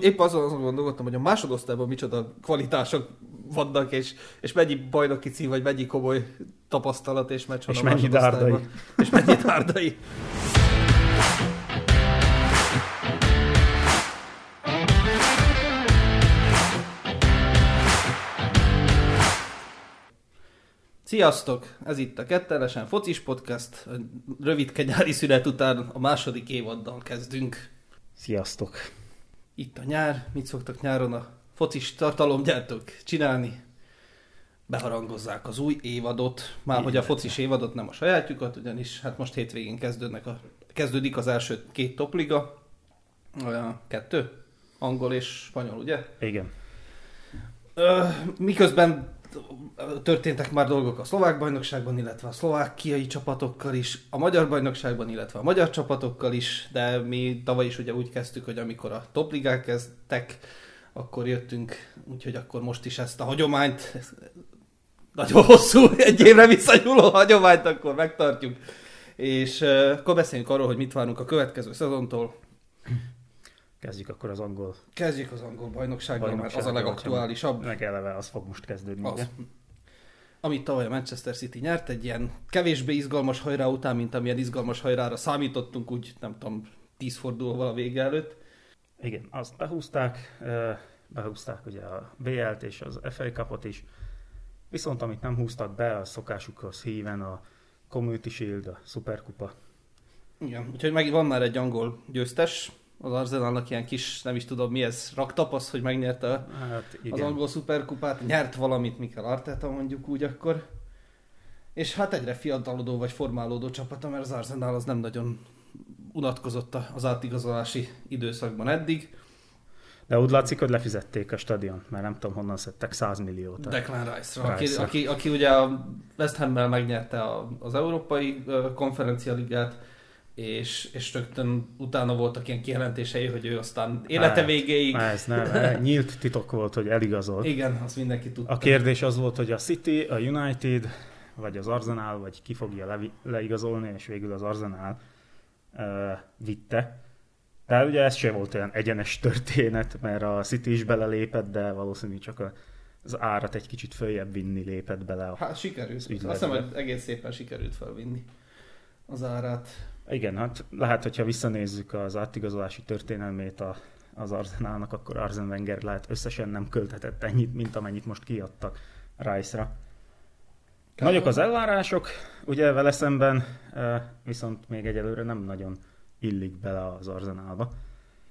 Épp azon, azon gondolkodtam, hogy a másodosztályban micsoda kvalitások vannak, és, és mennyi bajnoki cím, vagy mennyi komoly tapasztalat és meccs van És a mennyi dárdai. És mennyi dárdai. Sziasztok! Ez itt a Kettelesen Focis Podcast. Rövid nyári szünet után a második évaddal kezdünk. Sziasztok! Itt a nyár, mit szoktak nyáron a focis tartalomgyártók csinálni? Beharangozzák az új évadot, már hogy a focis évadot, nem a sajátjukat, ugyanis hát most hétvégén kezdődnek a, kezdődik az első két topliga, kettő, angol és spanyol, ugye? Igen. Miközben történtek már dolgok a szlovák bajnokságban, illetve a szlovákiai csapatokkal is, a magyar bajnokságban, illetve a magyar csapatokkal is, de mi tavaly is ugye úgy kezdtük, hogy amikor a topligák kezdtek, akkor jöttünk, úgyhogy akkor most is ezt a hagyományt, nagyon hosszú, egy évre visszanyúló hagyományt akkor megtartjuk. És akkor beszéljünk arról, hogy mit várunk a következő szezontól. Kezdjük akkor az angol Kezdjük az angol bajnoksággal, mert az a bajnoksággal, legaktuálisabb. Meg eleve az fog most kezdődni, Az. ugye? Amit tavaly a Manchester City nyert, egy ilyen kevésbé izgalmas hajrá után, mint amilyen izgalmas hajrára számítottunk, úgy nem tudom, tíz fordulóval a vége előtt. Igen, azt behúzták, eh, behúzták ugye a BL-t és az FA Cupot is, viszont amit nem húztak be, a szokásukhoz híven a Community Shield, a Superkupa. Igen, úgyhogy meg van már egy angol győztes, az Arsenalnak ilyen kis, nem is tudom mi ez, raktapasz, hogy megnyerte Hát az igen, angol szuperkupát, nyert valamit Mikel Arteta mondjuk úgy akkor. És hát egyre fiatalodó vagy formálódó csapata, mert az Arsenal az nem nagyon unatkozott az átigazolási időszakban eddig. de úgy látszik, hogy lefizették a stadion, mert nem tudom honnan szedtek 100 milliót. Declan Rice-ra, aki, Rice-ra. aki, aki ugye a West Hammel megnyerte az Európai ö, Konferencialigát, és, és rögtön utána voltak ilyen kijelentései, hogy ő aztán élete Hát, végéig... Ez nem, nyílt titok volt, hogy eligazolt. Igen, azt mindenki tudta. A kérdés az volt, hogy a City, a United, vagy az Arsenal, vagy ki fogja levi- leigazolni, és végül az Arsenal uh, vitte. De ugye ez sem volt olyan egyenes történet, mert a City is belelépett, de valószínűleg csak a, az árat egy kicsit följebb vinni lépett bele. A... Hát sikerült. Azt ügyletbe. hiszem, hogy egész szépen sikerült felvinni az árát. Igen, hát lehet, hogyha visszanézzük az átigazolási történelmét a, az Arsenalnak, akkor Arsene Wenger lehet összesen nem költhetett ennyit, mint amennyit most kiadtak Rice-ra. Nagyok az elvárások, ugye vele szemben, viszont még egyelőre nem nagyon illik bele az Arsenalba.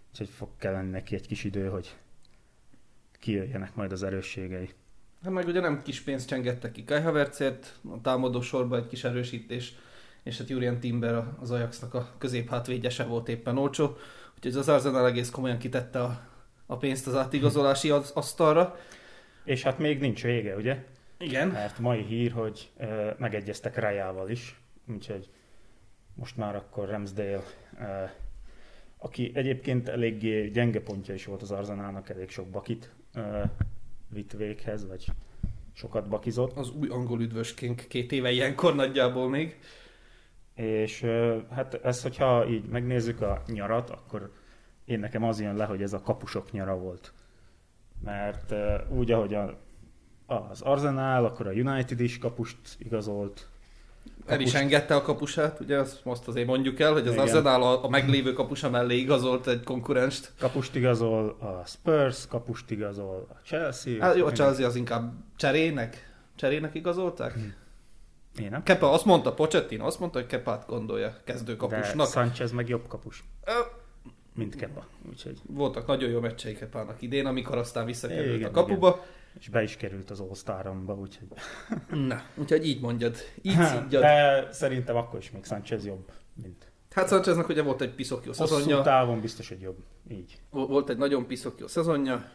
Úgyhogy fog kelleni neki egy kis idő, hogy kijöjjenek majd az erősségei. Hát meg ugye nem kis pénzt csengettek ki Kai Havertzért, a támadó sorba egy kis erősítés, és hát Julian Timber az Ajaxnak a középhátvédje se volt éppen olcsó, úgyhogy az Arsenal egész komolyan kitette a, a pénzt az átigazolási az- asztalra. És hát még nincs vége, ugye? Igen. Mert mai hír, hogy ö, megegyeztek Rajával is, úgyhogy most már akkor Ramsdale, ö, aki egyébként eléggé gyenge pontja is volt az Arzenálnak, elég sok bakit ö, vitt véghez, vagy sokat bakizott, Az új angol üdvöskénk két éve ilyenkor nagyjából még. És hát ez, hogyha így megnézzük a nyarat, akkor én nekem az jön le, hogy ez a kapusok nyara volt. Mert úgy, ahogy a, az Arsenal, akkor a United is kapust igazolt, El is Kapust. engedte a kapusát, ugye azt most azért mondjuk el, hogy az Igen. Arsenal a, a meglévő kapusa mellé igazolt egy konkurenst. Kapust igazol a Spurs, kapust igazol a Chelsea. Hát jó, a Chelsea az inkább cserének, cserének igazolták? Én nem. Kepa azt mondta, Pochettino azt mondta, hogy Kepát gondolja De kezdőkapusnak. Sanchez meg jobb kapus, Ö, mint Kepa. Úgyhogy, Voltak nagyon jó meccsei Kepának idén, amikor aztán visszakerült Igen, a kapuba. és be is került az all úgyhogy... Na, úgyhogy így mondjad. Így Hát, szígyad. De szerintem akkor is még Sanchez jobb, mint... Hát Sancheznek ugye volt egy piszok jó Hosszú szezonja, távon biztos, hogy jobb. Így. volt egy nagyon piszok jó szezonja,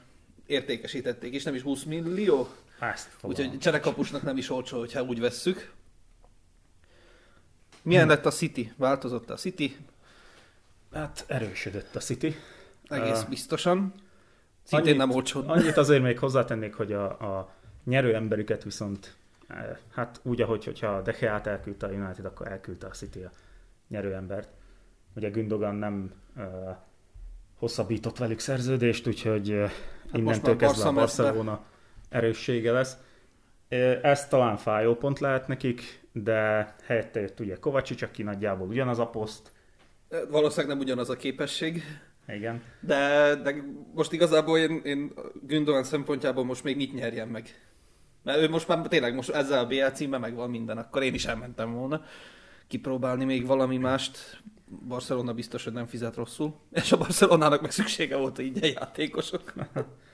értékesítették is, nem is 20 millió, Ezt úgyhogy cserekapusnak nem is olcsó, hogyha úgy vesszük. Milyen lett a City? Változott a City? Hát erősödött a City. Egész Ö, biztosan. Szintén annyit- nem olcsó. Annyit azért még hozzátennék, hogy a, a nyerő emberüket viszont, hát úgy, ahogy hogyha a De Gea-t elküldte a United, akkor elküldte a City a nyerő embert. Ugye Gündogan nem uh, hosszabbított velük szerződést, úgyhogy hát innentől kezdve a Barcelona erőssége lesz. Ez talán fájó pont lehet nekik, de helyette jött ugye Kovacsics, aki nagyjából ugyanaz a poszt. Valószínűleg nem ugyanaz a képesség. Igen. De, de most igazából én, én Gündogan szempontjából most még mit nyerjen meg. Mert ő most már tényleg most ezzel a BL címmel megvan minden, akkor én is elmentem volna kipróbálni még valami mást. Barcelona biztos, hogy nem fizet rosszul, és a Barcelonának meg szüksége volt így a játékosok.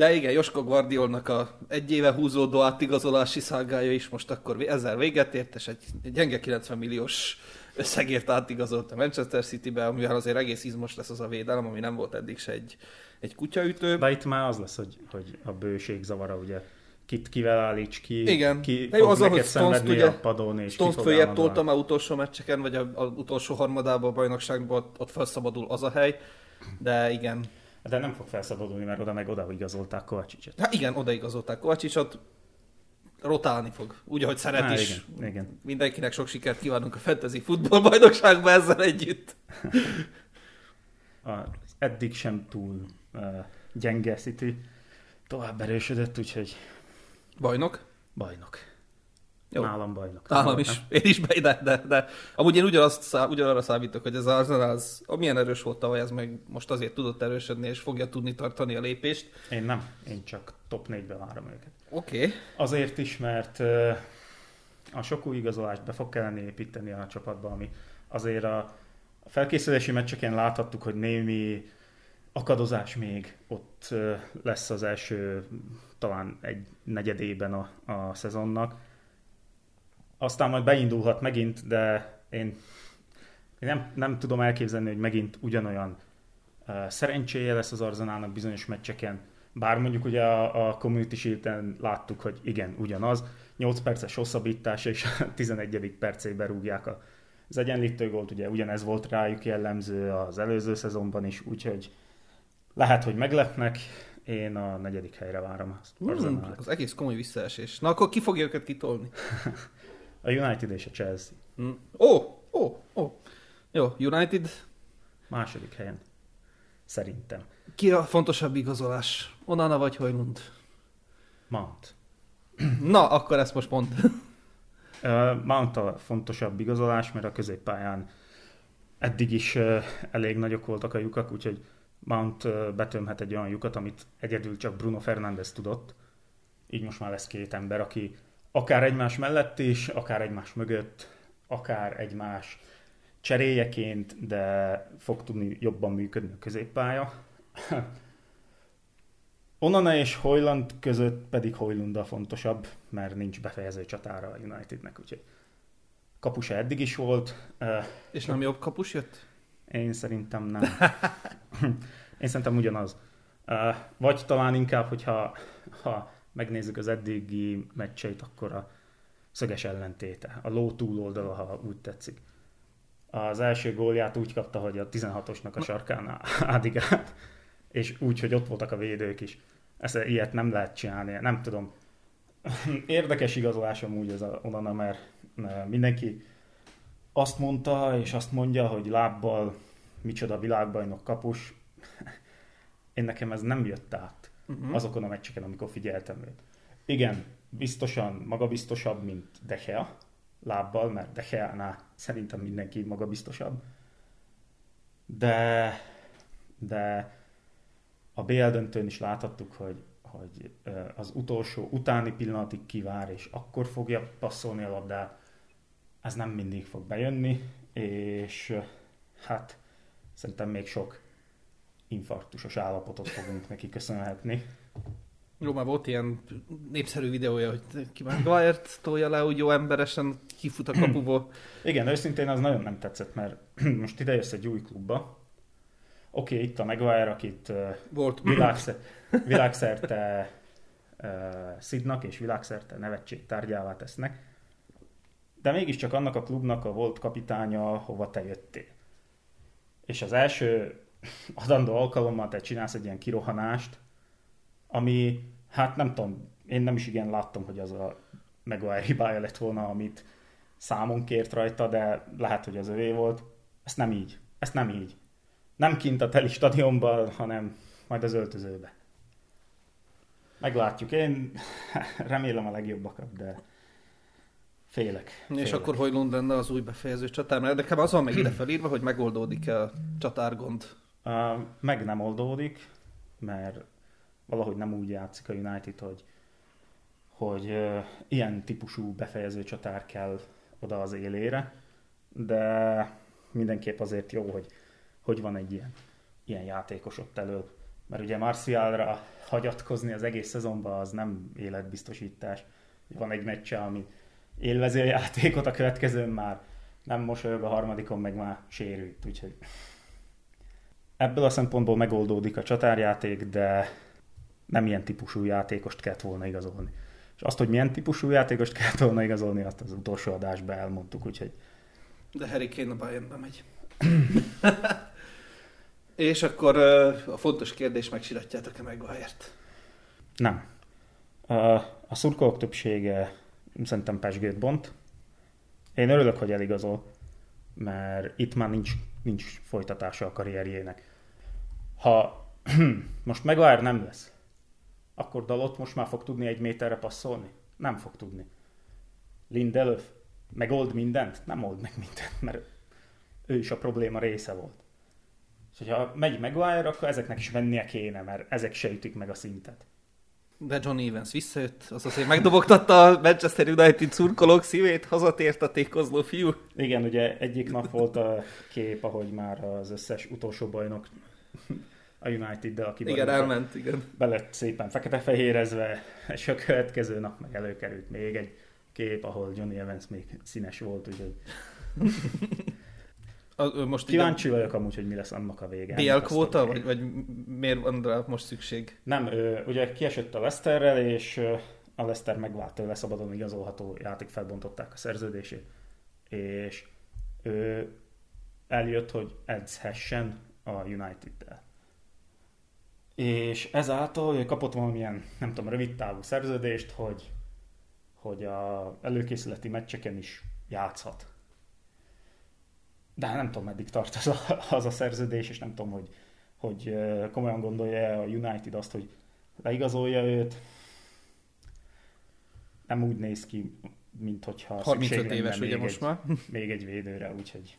De igen, Josko Guardiolnak a egy éve húzódó átigazolási szágája is most akkor ezzel véget ért, és egy, gyenge 90 milliós összegért átigazolt a Manchester City-be, amivel azért egész izmos lesz az a védelem, ami nem volt eddig se egy, egy kutyaütő. De itt már az lesz, hogy, hogy a bőség zavara, ugye kit kivel állíts ki, Igen. ki De jó, az, hogy Stones ugye, a padon, és Stones följebb toltam már utolsó meccseken, vagy az utolsó harmadában a bajnokságban, ott, ott felszabadul az a hely, de igen. De nem fog felszabadulni, mert oda meg oda igazolták Kovacsicset. Hát igen, oda igazolták Kovacsicsot, rotálni fog, úgy, ahogy szeret Há, is. Igen, igen. Mindenkinek sok sikert kívánunk a fantasy futballbajnokságban ezzel együtt. A, eddig sem túl uh, gyenge City tovább erősödött, úgyhogy... Bajnok? Bajnok. Jó. Nálam bajnok. Nálam is. Én is be, de, de, de amúgy én ugyanazt ugyanarra számítok, hogy ez az Arsenal az, milyen erős volt tavaly, ez meg most azért tudott erősödni, és fogja tudni tartani a lépést. Én nem, én csak top 4-ben várom őket. Oké. Okay. Azért is, mert a sok új igazolást be fog kellene építeni a csapatba, ami azért a felkészülési meccseken láthattuk, hogy némi akadozás még ott lesz az első talán egy negyedében a, a szezonnak. Aztán majd beindulhat megint, de én, én nem, nem tudom elképzelni, hogy megint ugyanolyan uh, szerencséje lesz az Arzenálnak bizonyos meccseken, bár mondjuk ugye a, a Community shield láttuk, hogy igen, ugyanaz, 8 perces hosszabbítás, és a 11. percében rúgják a, az egyenlítő gólt, ugye ugyanez volt rájuk jellemző az előző szezonban is, úgyhogy lehet, hogy meglepnek, én a negyedik helyre várom azt. Mm, az egész komoly visszaesés. Na akkor ki fogja őket kitolni? a United és a Chelsea. Mm. Ó, oh, ó, oh, ó. Oh. Jó, United? Második helyen. Szerintem. Ki a fontosabb igazolás? Onana vagy Hojlund? Mount. Na, akkor ezt most pont. Mount a fontosabb igazolás, mert a középpályán eddig is elég nagyok voltak a lyukak, úgyhogy Mount betömhet egy olyan lyukat, amit egyedül csak Bruno Fernandes tudott. Így most már lesz két ember, aki akár egymás mellett is, akár egymás mögött, akár egymás cseréjeként, de fog tudni jobban működni a középpálya. Onana és Hoyland között pedig Hoyland a fontosabb, mert nincs befejező csatára a Unitednek, úgyhogy kapusa eddig is volt. És nem jobb kapus jött? Én szerintem nem. Én szerintem ugyanaz. Vagy talán inkább, hogyha ha megnézzük az eddigi meccseit, akkor a szöges ellentéte, a ló túloldala, ha úgy tetszik. Az első gólját úgy kapta, hogy a 16-osnak a sarkán ádigált, és úgy, hogy ott voltak a védők is. Ezt ilyet nem lehet csinálni, nem tudom. Érdekes igazolás amúgy ez a Onana, mert mindenki azt mondta, és azt mondja, hogy lábbal micsoda világbajnok kapus. Én nekem ez nem jött át uh-huh. azokon a meccseken, amikor figyeltem őt. Igen, biztosan magabiztosabb, mint De Gea lábbal, mert De Gea-nál szerintem mindenki magabiztosabb. De, de a BL döntőn is láthattuk, hogy, hogy az utolsó utáni pillanatig kivár, és akkor fogja passzolni a labdát. Ez nem mindig fog bejönni, és hát szerintem még sok infarktusos állapotot fogunk neki köszönhetni. Jó, már volt ilyen népszerű videója, hogy ki Maguire-t tolja le, úgy jó emberesen kifut a kapuból. Igen, őszintén az nagyon nem tetszett, mert most ide jössz egy új klubba. Oké, okay, itt a Maguire, akit volt. Világszerte, világszerte uh, szidnak és világszerte nevetség tárgyává tesznek. De mégiscsak annak a klubnak a volt kapitánya, hova te jöttél. És az első adandó alkalommal te csinálsz egy ilyen kirohanást, ami, hát nem tudom, én nem is igen láttam, hogy az a Maguire hibája lett volna, amit számon kért rajta, de lehet, hogy az övé volt. Ezt nem így. Ezt nem így. Nem kint a teli stadionban, hanem majd az öltözőbe. Meglátjuk. Én remélem a legjobbakat, de félek. félek. És akkor hogy lenne az új befejező csatár? Mert nekem az van meg ide felírva, hogy megoldódik-e a csatárgond. Meg nem oldódik, mert valahogy nem úgy játszik a United, hogy, hogy ilyen típusú befejező csatár kell oda az élére, de mindenképp azért jó, hogy, hogy van egy ilyen, ilyen játékos ott elől. Mert ugye Marcialra hagyatkozni az egész szezonban az nem életbiztosítás. Van egy meccse, ami élvezi a játékot, a következőn már nem mosolyog, a harmadikon meg már sérült, úgyhogy ebből a szempontból megoldódik a csatárjáték, de nem ilyen típusú játékost kellett volna igazolni. És azt, hogy milyen típusú játékost kellett volna igazolni, azt az utolsó adásban elmondtuk, úgyhogy... De Harry Kane a Bayernbe megy. És akkor a fontos kérdés, megsiratjátok-e meg Bayert? Nem. A, a szurkolók többsége szerintem pesgőt bont. Én örülök, hogy eligazol, mert itt már nincs, nincs folytatása a karrierjének. Ha most Maguire nem lesz, akkor Dalot most már fog tudni egy méterre passzolni? Nem fog tudni. Lindelöf megold mindent? Nem old meg mindent, mert ő is a probléma része volt. És hogyha megy Maguire, akkor ezeknek is mennie kéne, mert ezek se ütik meg a szintet. De John Evans visszajött, az azért megdobogtatta a Manchester United szurkolók szívét, hazatért a tékozló fiú. Igen, ugye egyik nap volt a kép, ahogy már az összes utolsó bajnok a united de aki Igen, elment, igen. Be lett szépen fekete-fehérezve, és a következő nap meg előkerült még egy kép, ahol Johnny Evans még színes volt, úgyhogy... A, most Kíváncsi ide... vagyok amúgy, hogy mi lesz annak a vége. BL kvóta, vagy, vagy miért van rá most szükség? Nem, ő, ugye kiesett a Leicesterrel, és a Leicester megvált tőle szabadon igazolható játék felbontották a szerződését, és ő eljött, hogy edzhessen a United-del. És ezáltal ő kapott valamilyen, nem tudom, rövid távú szerződést, hogy, hogy a előkészületi meccseken is játszhat de nem tudom, meddig tart az a, az a szerződés, és nem tudom, hogy, hogy komolyan gondolja a United azt, hogy leigazolja őt. Nem úgy néz ki, mint hogyha 35 éves ugye még most egy, már. Még egy védőre, úgyhogy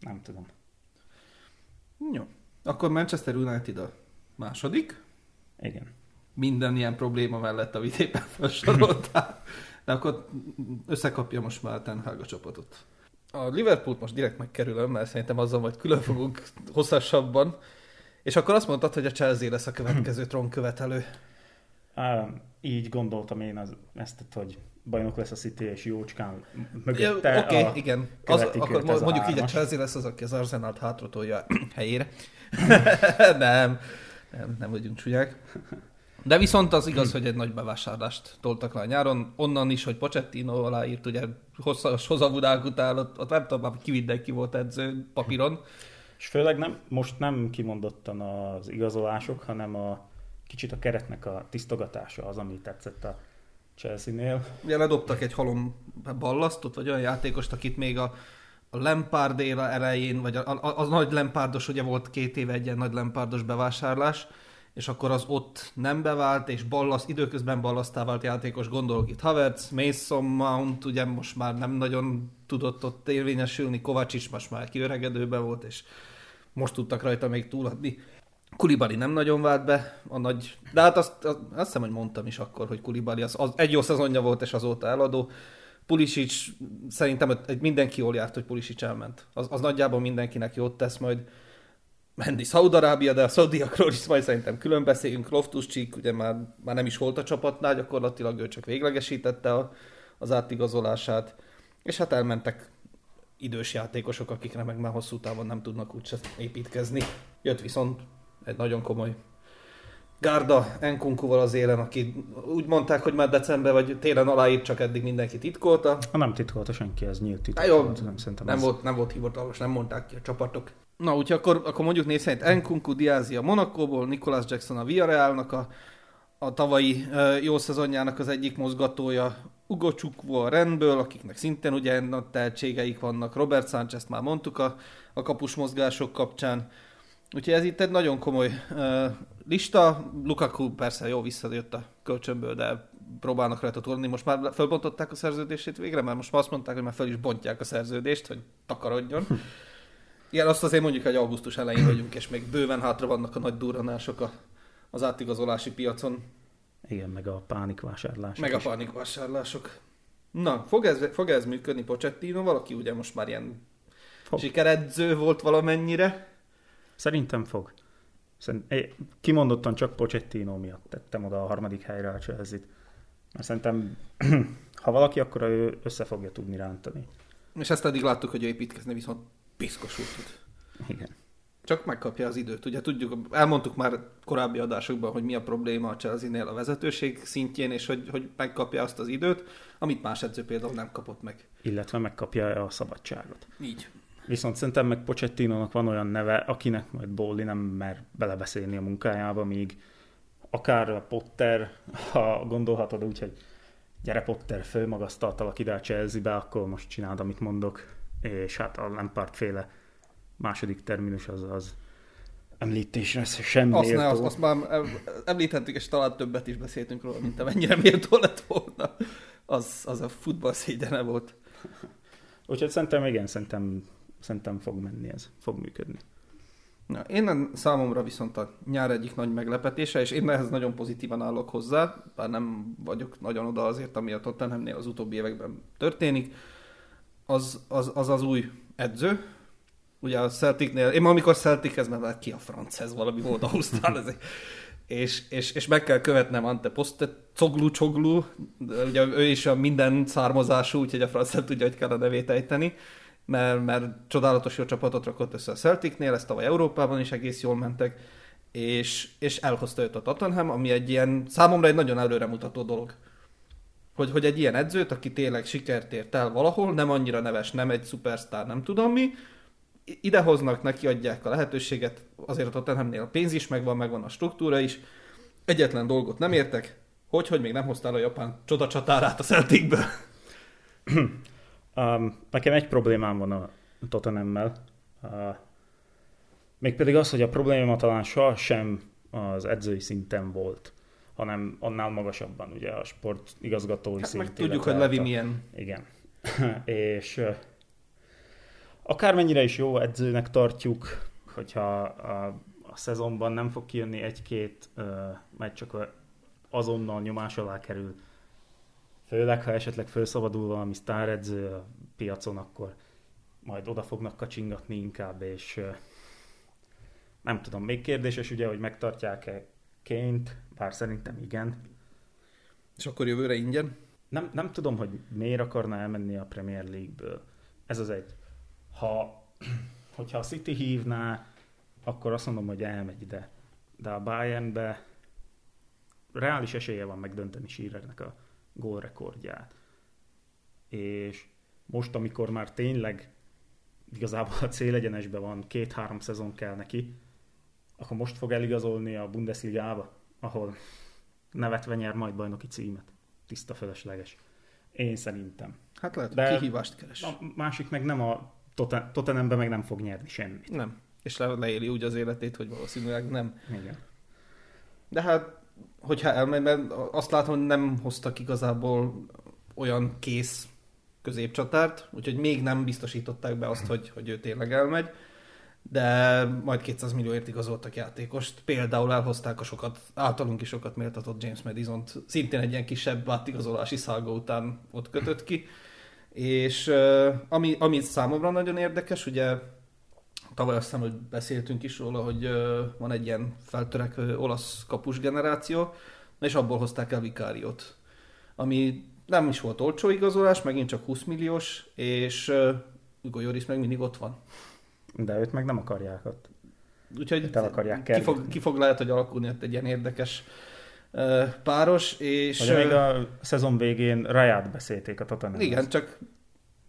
nem tudom. Jó. Akkor Manchester United a második. Igen. Minden ilyen probléma mellett, a vidépen felsoroltál. De akkor összekapja most már Ten Hag a csapatot a Liverpoolt most direkt megkerülöm, mert szerintem azzal majd külön fogunk hosszasabban. És akkor azt mondtad, hogy a Chelsea lesz a következő trónkövetelő. Á, így gondoltam én az, ezt, hogy bajnok lesz a City és jócskán mögötte Oké, okay, igen. Az, akkor mondjuk a így a Chelsea lesz az, aki az Arsenal-t hátratolja helyére. nem, nem, nem vagyunk csúnyák. De viszont az igaz, hogy egy nagy bevásárlást toltak le a nyáron. Onnan is, hogy Pochettino aláírt, ugye hosszas hozavudák után, ott, ott nem tudom, ki mindenki volt edző papíron. És főleg nem, most nem kimondottan az igazolások, hanem a kicsit a keretnek a tisztogatása az, ami tetszett a Chelsea-nél. Ugye ledobtak egy halom ballasztot, vagy olyan játékost, akit még a, a Lampard éra elején, vagy a, a, a, nagy Lampárdos, ugye volt két éve egy ilyen nagy Lampárdos bevásárlás, és akkor az ott nem bevált, és ballaszt, időközben ballasztá vált játékos, gondolok itt Havertz, Mason Mount, ugye most már nem nagyon tudott ott érvényesülni, Kovács most már kiöregedőben volt, és most tudtak rajta még túladni. Kulibali nem nagyon vált be, a nagy... de hát azt, azt, azt hiszem, hogy mondtam is akkor, hogy Kulibali az, az egy jó szezonja volt, és azóta eladó. Pulisic, szerintem egy mindenki jól járt, hogy Pulisic elment. Az, az nagyjából mindenkinek jót tesz, majd Mendi Szaudarábia, de a szaudiakról is majd szerintem külön beszélünk. Loftus Csík ugye már, már nem is volt a csapatnál, gyakorlatilag ő csak véglegesítette a, az átigazolását, és hát elmentek idős játékosok, akikre meg már hosszú távon nem tudnak úgyse építkezni. Jött viszont egy nagyon komoly Gárda Enkunkuval az élen, aki úgy mondták, hogy már december vagy télen aláírt, csak eddig mindenki titkolta. Ha nem titkolta senki, ez nyílt titok. jó, nem, nem, ez... volt, nem volt hivatalos, nem mondták ki a csapatok. Na, úgyhogy akkor, akkor mondjuk név szerint Enkunku Diázi a Monakóból, Nicolas Jackson a Villarrealnak a, a tavalyi uh, jó szezonjának az egyik mozgatója, Ugo Csukvo a rendből, akiknek szintén ugye nagy tehetségeik vannak, Robert Sánchez már mondtuk a, a kapus mozgások kapcsán, Úgyhogy ez itt egy nagyon komoly uh, lista. Lukaku persze jó visszajött a kölcsönből, de próbálnak rajta tolni. Most már felbontották a szerződését végre, mert most már azt mondták, hogy már fel is bontják a szerződést, hogy takarodjon. Igen, azt azért mondjuk, hogy augusztus elején vagyunk, és még bőven hátra vannak a nagy durranások a, az átigazolási piacon. Igen, meg a pánikvásárlások. Meg a pánikvásárlások. Na, fog ez, fog ez működni Pochettino? Valaki ugye most már ilyen fog. sikeredző volt valamennyire. Szerintem fog. Szerint, kimondottan csak Pochettino miatt tettem oda a harmadik helyre a chelsea Mert szerintem, ha valaki, akkor ő össze fogja tudni rántani. És ezt eddig láttuk, hogy ő építkezni viszont piszkosul tud. Igen. Csak megkapja az időt. Ugye tudjuk, elmondtuk már korábbi adásokban, hogy mi a probléma a Chelsea-nél a vezetőség szintjén, és hogy, hogy megkapja azt az időt, amit más edző például nem kapott meg. Illetve megkapja a szabadságot. Így. Viszont szerintem meg pochettino van olyan neve, akinek majd Bolli nem mer belebeszélni a munkájába, míg akár Potter, ha gondolhatod úgy, hogy gyere Potter, fölmagasztaltalak ide a Chelsea-be, akkor most csináld, amit mondok, és hát a Lampard féle második terminus az az említésre sem azt méltó. Ne, azt, azt már említettük, és talán többet is beszéltünk róla, mint amennyire méltó lett volna. Az, az a futball szégyene volt. Úgyhogy szerintem igen, szerintem, szerintem fog menni ez, fog működni. Na, én számomra viszont a nyár egyik nagy meglepetése, és én ehhez nagyon pozitívan állok hozzá, bár nem vagyok nagyon oda azért, ami a Tottenhamnél az utóbbi években történik, az az, az, az új edző, ugye a Celticnél, én amikor Celtic, mert már ki a franc, ez valami volt Ausztrál, ez és, és, és, meg kell követnem Ante Postet, Coglu Csoglu, ugye ő is a minden származású, úgyhogy a franc tudja, hogy kell a nevét ejteni, mert, mert csodálatos jó csapatot rakott össze a Celticnél, ezt tavaly Európában is egész jól mentek, és, és elhozta őt a Tottenham, ami egy ilyen, számomra egy nagyon előremutató dolog. Hogy, hogy egy ilyen edzőt, aki tényleg sikert ért el valahol, nem annyira neves, nem egy szupersztár, nem tudom mi, idehoznak, neki adják a lehetőséget, azért a Tottenhamnél a pénz is megvan, megvan a struktúra is. Egyetlen dolgot nem értek, hogy, hogy még nem hoztál a japán csodacsatárát a Celticből. um, nekem egy problémám van a Tottenhammel. Uh, mégpedig az, hogy a probléma talán sohasem az edzői szinten volt, hanem annál magasabban, ugye a sport igazgatói hát szint. tudjuk, hogy Levi milyen. Igen. és akármennyire is jó edzőnek tartjuk, hogyha a, a szezonban nem fog kijönni egy-két uh, meccs, csak azonnal nyomás alá kerül. Főleg, ha esetleg felszabadul valami sztáredző a piacon, akkor majd oda fognak kacsingatni inkább, és nem tudom, még kérdéses ugye, hogy megtartják-e Ként, bár szerintem igen. És akkor jövőre ingyen? Nem, nem tudom, hogy miért akarna elmenni a Premier League-ből. Ez az egy ha, hogyha a City hívná, akkor azt mondom, hogy elmegy ide. De a Bayernbe reális esélye van megdönteni Schirernek a gólrekordját. És most, amikor már tényleg igazából a célegyenesben van, két-három szezon kell neki, akkor most fog eligazolni a Bundesligába, ahol nevetve nyer majd bajnoki címet. Tiszta fölösleges. Én szerintem. Hát lehet, De kihívást keres. A másik meg nem a Tottenhamben meg nem fog nyerni semmit. Nem. És le, leéli úgy az életét, hogy valószínűleg nem. Igen. De hát, hogyha elmegy, mert azt látom, hogy nem hoztak igazából olyan kész középcsatárt, úgyhogy még nem biztosították be azt, hogy, hogy ő tényleg elmegy, de majd 200 millióért igazoltak játékost. Például elhozták a sokat, általunk is sokat méltatott James madison szintén egy ilyen kisebb átigazolási szága után ott kötött ki. És ami, ami számomra nagyon érdekes, ugye tavaly azt hiszem, hogy beszéltünk is róla, hogy van egy ilyen feltörekvő olasz kapus generáció, és abból hozták el Vikáriot, ami nem is volt olcsó igazolás, megint csak 20 milliós, és Ugo Joris meg mindig ott van. De őt meg nem akarják ott. Úgyhogy el akarják ki fog, ki fog lehet, hogy alakulni ott egy ilyen érdekes páros, és... Hogy még a szezon végén Raját beszélték a Tottenham. Igen, csak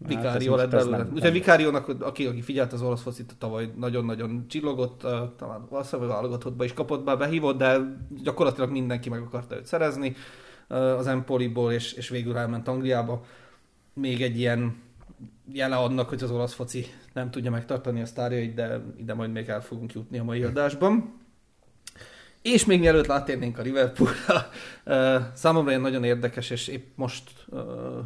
Vikárió hát lett belőle. Úgyhogy Vikáriónak, aki, aki figyelt az olasz focit, tavaly nagyon-nagyon csillogott, talán valószínűleg válogatottba is kapott be, behívott, de gyakorlatilag mindenki meg akarta őt szerezni az Empoliból, és, és végül elment Angliába. Még egy ilyen jele annak, hogy az olasz foci nem tudja megtartani a sztárjait, de ide majd még el fogunk jutni a mai adásban. És még mielőtt látérnénk a Liverpoolra, számomra ilyen nagyon érdekes, és épp most uh,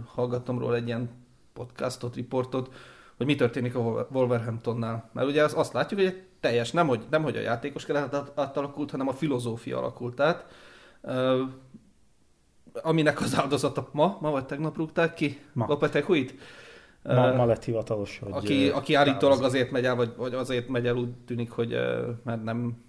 hallgattam róla egy ilyen podcastot, riportot, hogy mi történik a Wolverhamptonnál. Mert ugye azt, azt látjuk, hogy egy teljes, nem hogy, nem hogy a játékos keret átalakult, hanem a filozófia alakult át. Aminek az áldozata ma, ma vagy tegnap rúgták ki? Ma. Lopeteguit? Ma, ma lett hivatalos, hogy... Aki, aki állítólag azért megy el, vagy, vagy azért megy el, úgy tűnik, hogy mert nem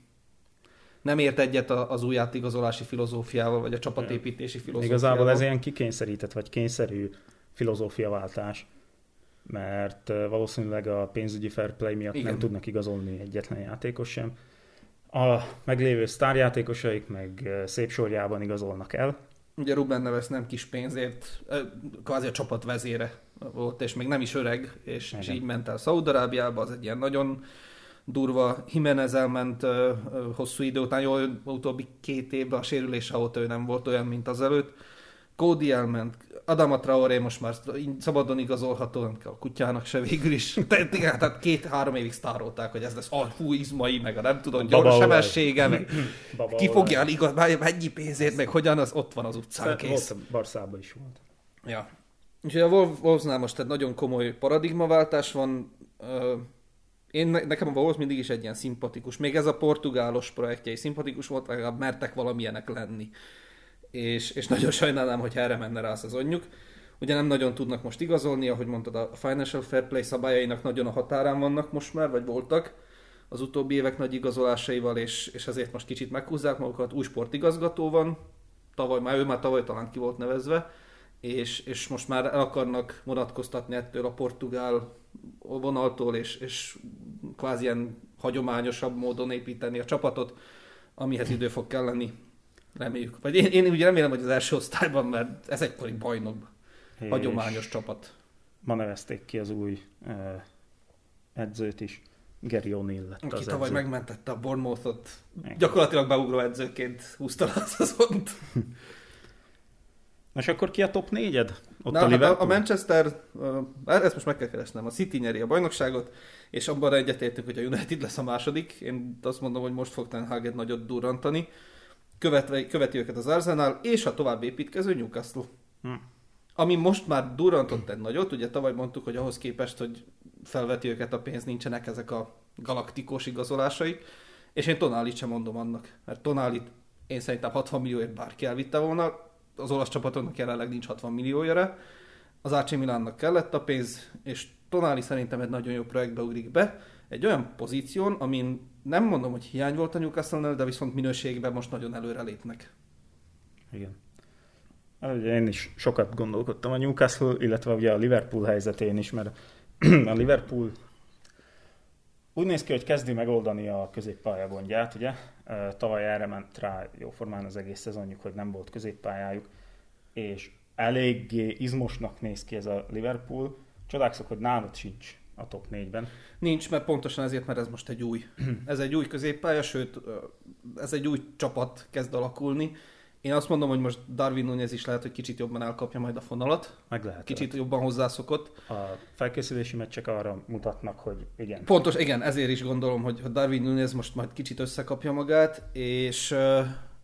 nem ért egyet az új átigazolási filozófiával, vagy a csapatépítési filozófiával. Igazából ez ilyen kikényszerített, vagy kényszerű filozófiaváltás, mert valószínűleg a pénzügyi fair play miatt Igen. nem tudnak igazolni egyetlen játékos sem. A meglévő sztárjátékosaik meg szép sorjában igazolnak el. Ugye Ruben Neves nem kis pénzért, kvázi a csapat vezére volt, és még nem is öreg, és, és így ment el Szaudarábiába, az egy ilyen nagyon durva. Jimenez elment uh, hosszú idő után, jó, utóbbi két évben a sérülése óta ő nem volt olyan, mint az előtt. Cody elment, Adama Traoré most már szabadon igazolható, nem kell a kutyának se végül is. Tehát, tehát két-három évig sztárolták, hogy ez lesz a hú izmai, meg a nem tudom, gyors sebessége, meg ki fogja el igaz, mennyi pénzért, meg hogyan, az ott van az utcán kész. Volt, Barszában is volt. Ja. Úgyhogy a Wolvesnál most egy nagyon komoly paradigmaváltás van. Én, nekem a Wolves mindig is egy ilyen szimpatikus, még ez a portugálos projektje is szimpatikus volt, legalább mertek valamilyenek lenni. És, és nagyon sajnálom, hogy erre menne rá a szezonjuk. Ugye nem nagyon tudnak most igazolni, ahogy mondtad, a Financial Fair Play szabályainak nagyon a határán vannak most már, vagy voltak az utóbbi évek nagy igazolásaival, és, és ezért most kicsit meghúzzák magukat. Új sportigazgató van, tavaly, már ő már tavaly talán ki volt nevezve, és, és most már el akarnak vonatkoztatni ettől a portugál vonaltól, és, és kvázi ilyen hagyományosabb módon építeni a csapatot, amihez idő fog kelleni. Reméljük. Vagy én, én ugye remélem, hogy az első osztályban, mert ez egykori bajnok. És hagyományos csapat. Ma nevezték ki az új uh, edzőt is. Gary O'Neill lett Aki az tavaly edző. megmentette a Bournemouthot. Gyakorlatilag beugró edzőként húzta a szezont. És akkor ki a top négyed? Ott Na, a, hát a, a Manchester, uh, ezt most meg kell keresnem, a City nyeri a bajnokságot, és abban egyetértünk, hogy a United lesz a második. Én azt mondom, hogy most fog Ten Hag nagyot durrantani. Követve, követi őket az Arsenal, és a tovább építkező Newcastle. Hm. Ami most már durrantott egy nagyot, ugye tavaly mondtuk, hogy ahhoz képest, hogy felveti őket a pénz, nincsenek ezek a galaktikus igazolásai, és én Tonálit sem mondom annak, mert Tonálit én szerintem 60 millióért bárki elvitte volna, az olasz csapatoknak jelenleg nincs 60 milliójára, az AC Milánnak kellett a pénz, és Tonali szerintem egy nagyon jó projektbe ugrik be, egy olyan pozíción, amin nem mondom, hogy hiány volt a newcastle de viszont minőségben most nagyon előre lépnek. Igen. Én is sokat gondolkodtam a Newcastle, illetve ugye a Liverpool helyzetén is, mert a Liverpool úgy néz ki, hogy kezdi megoldani a középpálya gondját, ugye? Tavaly erre ment rá jóformán az egész szezonjuk, hogy nem volt középpályájuk, és eléggé izmosnak néz ki ez a Liverpool. Csodálkozok, hogy nálad sincs a top 4-ben. Nincs, mert pontosan ezért, mert ez most egy új. ez egy új középpálya, sőt, ez egy új csapat kezd alakulni, én azt mondom, hogy most Darwin Nunez is lehet, hogy kicsit jobban elkapja majd a fonalat. Meg lehet. Kicsit lehet. jobban hozzászokott. A felkészülési meccsek arra mutatnak, hogy igen. Pontos, igen, ezért is gondolom, hogy Darwin Nunez most majd kicsit összekapja magát, és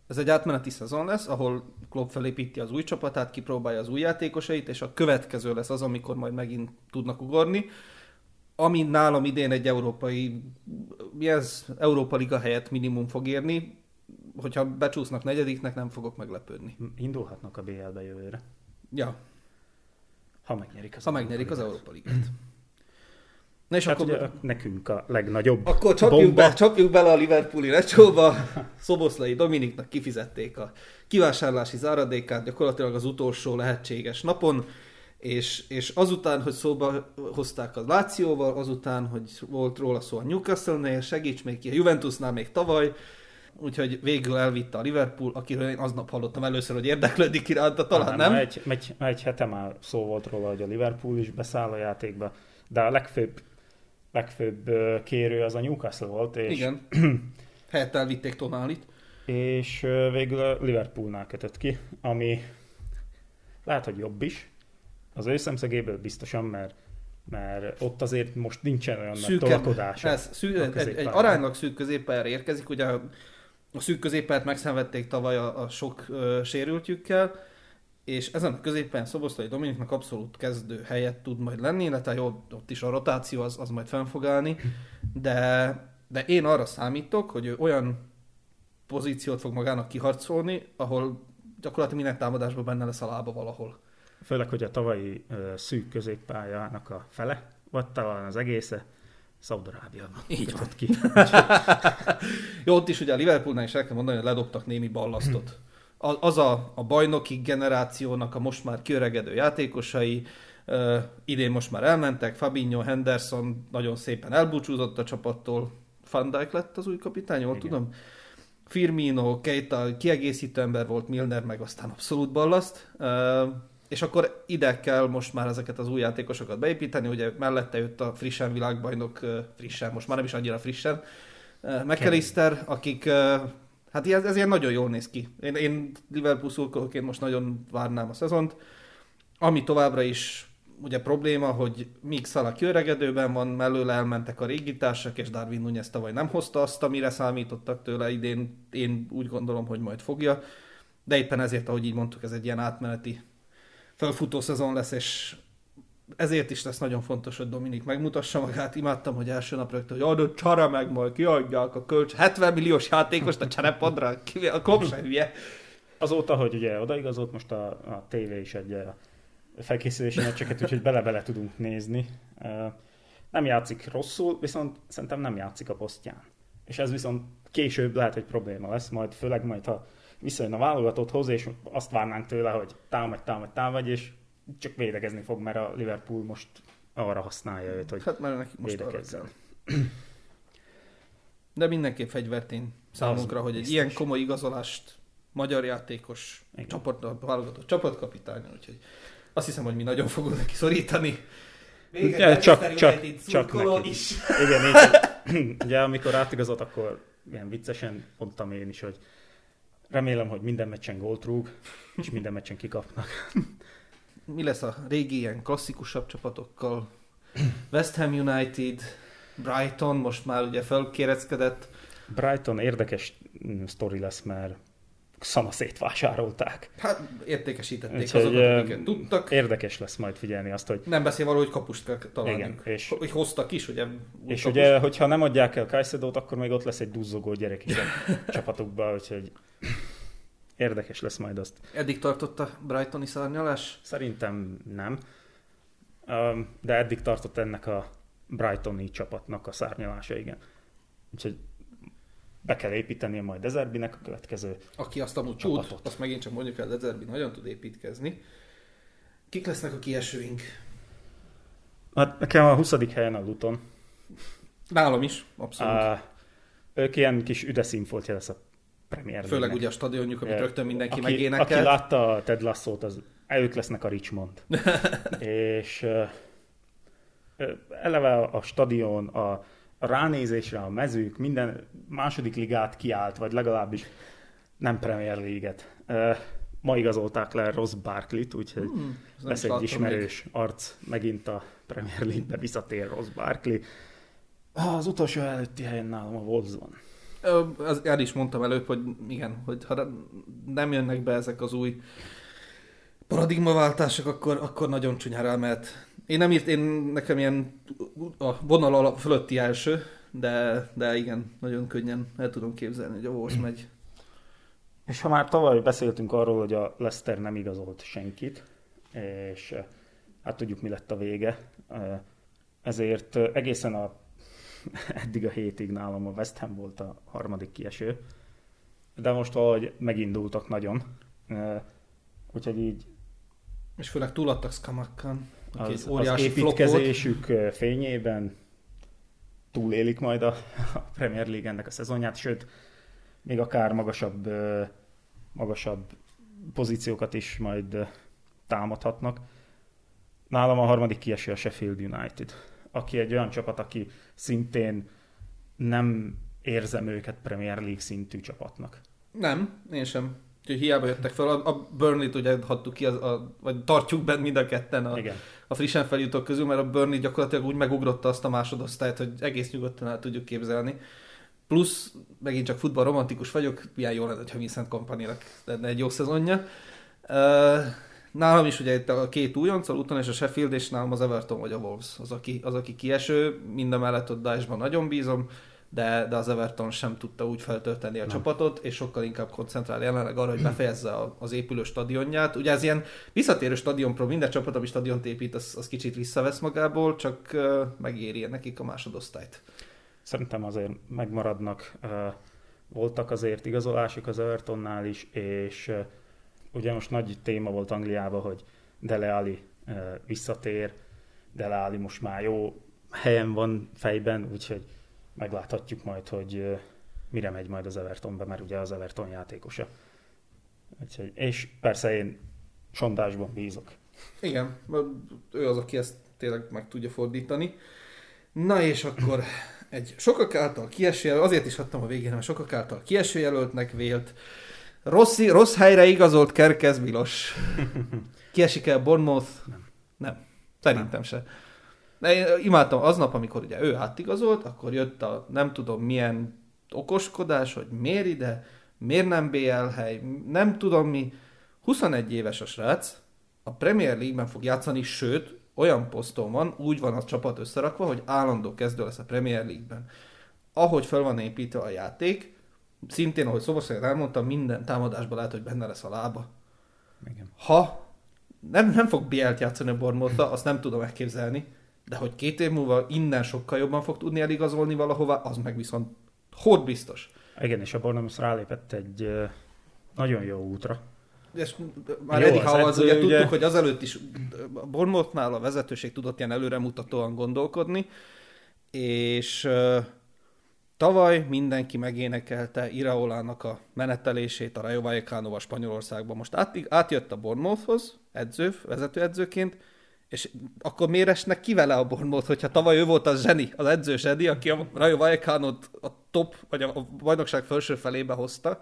ez egy átmeneti szezon lesz, ahol Klopp felépíti az új csapatát, kipróbálja az új játékosait, és a következő lesz az, amikor majd megint tudnak ugorni. Ami nálam idén egy európai, mi ez, Európa Liga helyett minimum fog érni, hogyha becsúsznak negyediknek, nem fogok meglepődni. Indulhatnak a BL-be jövőre. Ja. Ha megnyerik az, ha megnyerik az Európa Ligát. Na és hát akkor... Ugye, nekünk a legnagyobb Akkor csapjuk, bomba. be, csapjuk bele a Liverpooli lecsóba. Szoboszlai Dominiknak kifizették a kivásárlási záradékát gyakorlatilag az utolsó lehetséges napon, és, és azután, hogy szóba hozták a Lációval, azután, hogy volt róla szó a Newcastle-nél, segíts még ki, a Juventusnál még tavaly, úgyhogy végül elvitte a Liverpool, akiről én aznap hallottam először, hogy érdeklődik iránta, talán nem. nem? Egy, egy, egy hete már szó volt róla, hogy a Liverpool is beszáll a játékba, de a legfőbb, legfőbb kérő az a Newcastle volt. És... Igen, helyett elvitték Tonálit. És végül a Liverpoolnál kötött ki, ami lehet, hogy jobb is. Az ő szemszögéből biztosan, mert mert ott azért most nincsen olyan nagy Szűkebb, tolakodása. ez, szű, a egy, egy aránylag szűk középpályára érkezik, ugye a, a szűk középpályát megszenvedték tavaly a, a sok ö, sérültjükkel, és ezen a középpályán Szoboszlai Dominiknak abszolút kezdő helyet tud majd lenni, illetve jó, ott is a rotáció az, az majd fenn fog állni, de, de én arra számítok, hogy ő olyan pozíciót fog magának kiharcolni, ahol gyakorlatilag minden támadásban benne lesz a lába valahol. Főleg, hogy a tavalyi ö, szűk középpályának a fele, vagy talán az egésze, Szaudarábiában Így kötött ki. Jó, ott is ugye a Liverpoolnál is el kell mondani, hogy ledobtak némi ballasztot. Az a, a bajnoki generációnak a most már kiöregedő játékosai, uh, idén most már elmentek, Fabinho, Henderson nagyon szépen elbúcsúzott a csapattól, Van Dijk lett az új kapitány, jól Igen. tudom. Firmino, Keita kiegészítő ember volt, Milner meg aztán abszolút ballaszt. Uh, és akkor ide kell most már ezeket az új játékosokat beépíteni, ugye mellette jött a frissen világbajnok, frissen, most már nem is annyira frissen, McAllister, akik, hát ez, ez ilyen nagyon jól néz ki. Én, én Liverpool szurkolóként most nagyon várnám a szezont, ami továbbra is ugye probléma, hogy míg Salah kiöregedőben van, mellőle elmentek a régi társak, és Darwin Nunez tavaly nem hozta azt, amire számítottak tőle idén. Én úgy gondolom, hogy majd fogja. De éppen ezért, ahogy így mondtuk, ez egy ilyen átmeneti felfutó szezon lesz, és ezért is lesz nagyon fontos, hogy Dominik megmutassa magát. Imádtam, hogy első nap rögtön, hogy adott csara meg majd, kiadják a kölcs. 70 milliós játékost a cserepadra, a klub se hülye. Azóta, hogy ugye odaigazolt, most a, a tévé is egy eh, felkészülési meccseket, úgyhogy bele-bele tudunk nézni. Eh, Nem játszik rosszul, viszont szerintem nem játszik a posztján. És ez viszont később lehet, hogy probléma lesz, majd főleg majd, ha visszajön a válogatotthoz, és azt várnánk tőle, hogy támadj, támadj, támadj, és csak védekezni fog, mert a Liverpool most arra használja őt, hogy Hát mert neki most védekezzen. De mindenképp fegyvertény számunkra, Az hogy egy biztos. ilyen komoly igazolást magyar játékos Igen. csapat, válogatott csapatkapitány, úgyhogy azt hiszem, hogy mi nagyon fogunk neki szorítani. Ja, csak- csak- csak neki. is. Igen, én, ugye amikor átigazolt, akkor ilyen viccesen mondtam én is, hogy remélem, hogy minden meccsen gólt rúg, és minden meccsen kikapnak. Mi lesz a régi ilyen klasszikusabb csapatokkal? West Ham United, Brighton most már ugye felkéreckedett. Brighton érdekes mm, sztori lesz, mert szana szétvásárolták. Hát értékesítették Úgyhogy, azokat, akiket tudtak. Érdekes lesz majd figyelni azt, hogy Nem beszél valahogy kapust kell találni. Igen, és- Hogy hoztak is, ugye? és kapust. ugye, hogyha nem adják el Kajszedót, akkor még ott lesz egy duzzogó gyerek is a csapatukban, úgyhogy érdekes lesz majd azt. Eddig tartott a Brightoni szárnyalás? Szerintem nem, de eddig tartott ennek a Brightoni csapatnak a szárnyalása, igen. Úgyhogy be kell építenie majd Dezerbinek a következő. Aki azt amúgy Csapatot. tud, azt megint csak mondjuk el, Dezerbi nagyon tud építkezni. Kik lesznek a kiesőink? Hát nekem a 20. helyen a Luton. Nálam is, abszolút. Uh, ők ilyen kis üdeszínfoltja lesz a Premier Főleg ugye a stadionjuk, amit rögtön mindenki aki, megénekelt. Aki látta a Ted Lasso-t, az ők lesznek a Richmond. és uh, eleve a stadion, a ránézésre, a mezők, minden második ligát kiállt, vagy legalábbis nem Premier League-et. Ma igazolták le Ross Barkley-t, úgyhogy Hmm, lesz egy ismerős arc, megint a Premier League-be visszatér Ross Barkley. Az utolsó előtti helyen nálam a Wolves van. Az, el is mondtam előbb, hogy igen, hogy ha nem jönnek be ezek az új paradigmaváltások, akkor, akkor nagyon csúnyára elmehet. Én nem írt, én nekem ilyen a vonal alap fölötti első, de, de igen, nagyon könnyen el tudom képzelni, hogy a Wolves megy. És ha már tavaly beszéltünk arról, hogy a Leicester nem igazolt senkit, és eh, hát tudjuk, mi lett a vége, eh, ezért eh, egészen a, eddig a hétig nálam a West Ham volt a harmadik kieső, de most valahogy megindultak nagyon, úgyhogy így És főleg túladtak Skamakkan, az, az óriási volt. építkezésük eh, fényében túlélik majd a, a Premier League ennek a szezonját, sőt, még akár magasabb, magasabb pozíciókat is majd támadhatnak. Nálam a harmadik kieső a Sheffield United, aki egy olyan csapat, aki szintén nem érzem őket Premier League szintű csapatnak. Nem, én sem. Úgyhogy hiába jöttek fel. A, a Burnley-t ugye hattuk ki, az, a, vagy tartjuk bent mind a ketten a, Igen. a frissen feljutók közül, mert a Burnley gyakorlatilag úgy megugrotta azt a másodosztályt, hogy egész nyugodtan el tudjuk képzelni. Plusz, megint csak futball romantikus vagyok, milyen jó lenne, ha Vincent Kompanynak lenne egy jó szezonja. Nálam is ugye itt a két újonc, a Luton és a Sheffield, és nálam az Everton vagy a Wolves, az aki, az, aki kieső, mind a mellett ott Daesh-ban nagyon bízom, de, de az Everton sem tudta úgy feltölteni a Nem. csapatot, és sokkal inkább koncentrál jelenleg arra, hogy befejezze a- az épülő stadionját. Ugye ez ilyen visszatérő stadionpro, minden csapat, ami stadiont épít, az, az kicsit visszavesz magából, csak uh, megéri nekik a másodosztályt. Szerintem azért megmaradnak. Ö, Voltak azért igazolások az Evertonnál is, és ö, ugye most nagy téma volt Angliában, hogy Dele Alli ö, visszatér, Dele Alli most már jó helyen van fejben, úgyhogy megláthatjuk majd, hogy mire megy majd az Evertonbe, mert ugye az Everton játékosa. Úgyhogy, és persze én sondásban bízok. Igen, ő az, aki ezt tényleg meg tudja fordítani. Na és akkor egy sokak által kieső jelölt, azért is adtam a végén, mert sokak által kieső jelöltnek vélt, rossz, rossz helyre igazolt Kerkez Milos. Kiesik el Bournemouth? Nem. Nem. Szerintem se. De én imádtam aznap, amikor ugye ő átigazolt, akkor jött a nem tudom milyen okoskodás, hogy miért ide, miért nem BL hely, nem tudom mi. 21 éves a srác, a Premier League-ben fog játszani, sőt, olyan poszton van, úgy van a csapat összerakva, hogy állandó kezdő lesz a Premier League-ben. Ahogy fel van építve a játék, szintén, ahogy Szoboszlai elmondta, minden támadásban lehet, hogy benne lesz a lába. Igen. Ha nem, nem fog BL-t játszani a Bournemouth-ra, azt nem tudom elképzelni, de hogy két év múlva innen sokkal jobban fog tudni eligazolni valahova, az meg viszont hód biztos. Igen, és a Bournemouth rálépett egy nagyon jó útra. És már Jó, Eddie Howe az ugye ugye- tudtuk, hogy azelőtt is a Bournemouthnál a vezetőség tudott ilyen előremutatóan gondolkodni, és uh, tavaly mindenki megénekelte Iraolának a menetelését a Rayo Vallecanoval Spanyolországban. Most át, átjött a Bournemouthhoz edző, vezetőedzőként, és akkor miért esnek ki vele a Bournemouth, hogyha tavaly ő volt az zseni, az edző zseni, aki a Rayo Vallecanot a top, vagy a a bajnokság felső felébe hozta,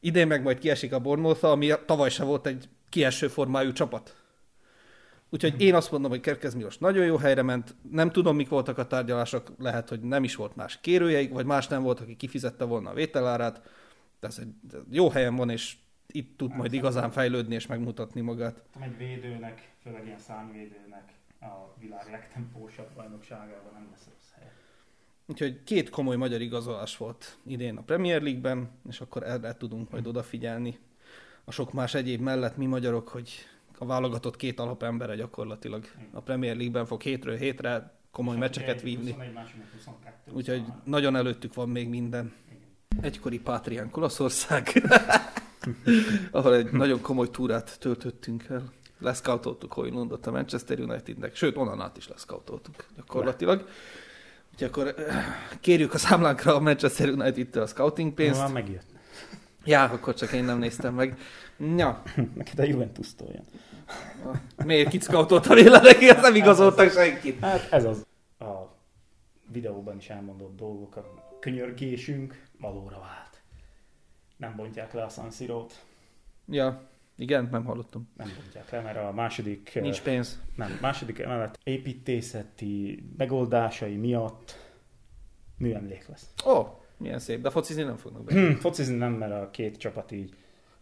idén meg majd kiesik a Bournemouth, ami tavaly se volt egy kieső formájú csapat. Úgyhogy én azt mondom, hogy Kerkez Milos nagyon jó helyre ment. Nem tudom, mik voltak a tárgyalások, lehet, hogy nem is volt más kérőjeik, vagy más nem volt, aki kifizette volna a vételárát. De ez egy jó helyen van, és itt tud majd igazán fejlődni és megmutatni magát. Egy védőnek, főleg ilyen számvédőnek a világ legtempósabb bajnokságában nem lesz rossz helye. Úgyhogy két komoly magyar igazolás volt idén a Premier League-ben, és akkor erre tudunk majd odafigyelni. A sok más egyéb mellett mi magyarok, hogy a válogatott két alapembere gyakorlatilag a Premier League-ben fog hétről hétre komoly meccseket vívni. 21 második 22. Úgyhogy nagyon előttük van még minden. Egykori Pátriánk Olaszország, ahol egy nagyon komoly túrát töltöttünk el. Leszkautoltuk Hojlundot a Manchester Unitednek, sőt, onnan át is leszkautoltuk gyakorlatilag. Úgyhogy akkor eh, kérjük a számlánkra a Manchester United-től a scouting pénzt. Már megjött. Já, akkor csak én nem néztem meg. Ja, Neked a Juventus-tól jön. miért kit scoutoltam jelenleg, azt nem igazoltak senkit. Hát ez az a videóban is elmondott dolgok, a könyörgésünk valóra vált. Nem bontják le a San Siro-t, Ja, igen, nem hallottam. nem bontják le, mert a második, Nincs pénz. nem, második emelet építészeti megoldásai miatt műemlék lesz. Ó, oh, milyen szép, de focizni nem fognak be. Hmm, focizni nem, mert a két csapat így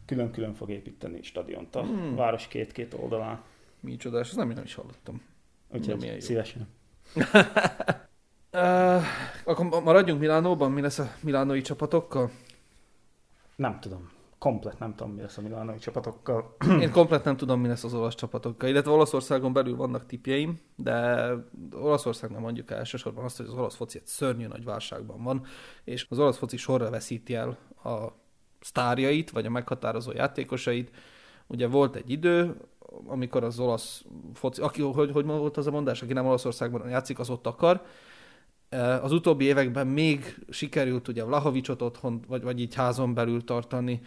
külön-külön fog építeni stadiont a Hmm. város két-két oldalán. Mi csodás, ezt nem, nem is hallottam. Úgyhogy szívesen. Uh, akkor ma- maradjunk Milánóban, mi lesz a milánói csapatokkal? Nem tudom. Komplet nem tudom, mi lesz a milánói csapatokkal. Én komplet nem tudom, mi lesz az olasz csapatokkal, illetve Olaszországon belül vannak tipjeim, de Olaszországnak mondjuk el elsősorban azt, hogy az olasz foci egy szörnyű nagy válságban van, és az olasz foci sorra veszíti el a sztárjait, vagy a meghatározó játékosait. Ugye volt egy idő, amikor az olasz foci, aki, hogy, hogy volt az a mondás, aki nem Olaszországban játszik, az ott akar. Eh, Az utóbbi években még sikerült ugye Vlahovicsot otthon, vagy, vagy így házon belül tartani,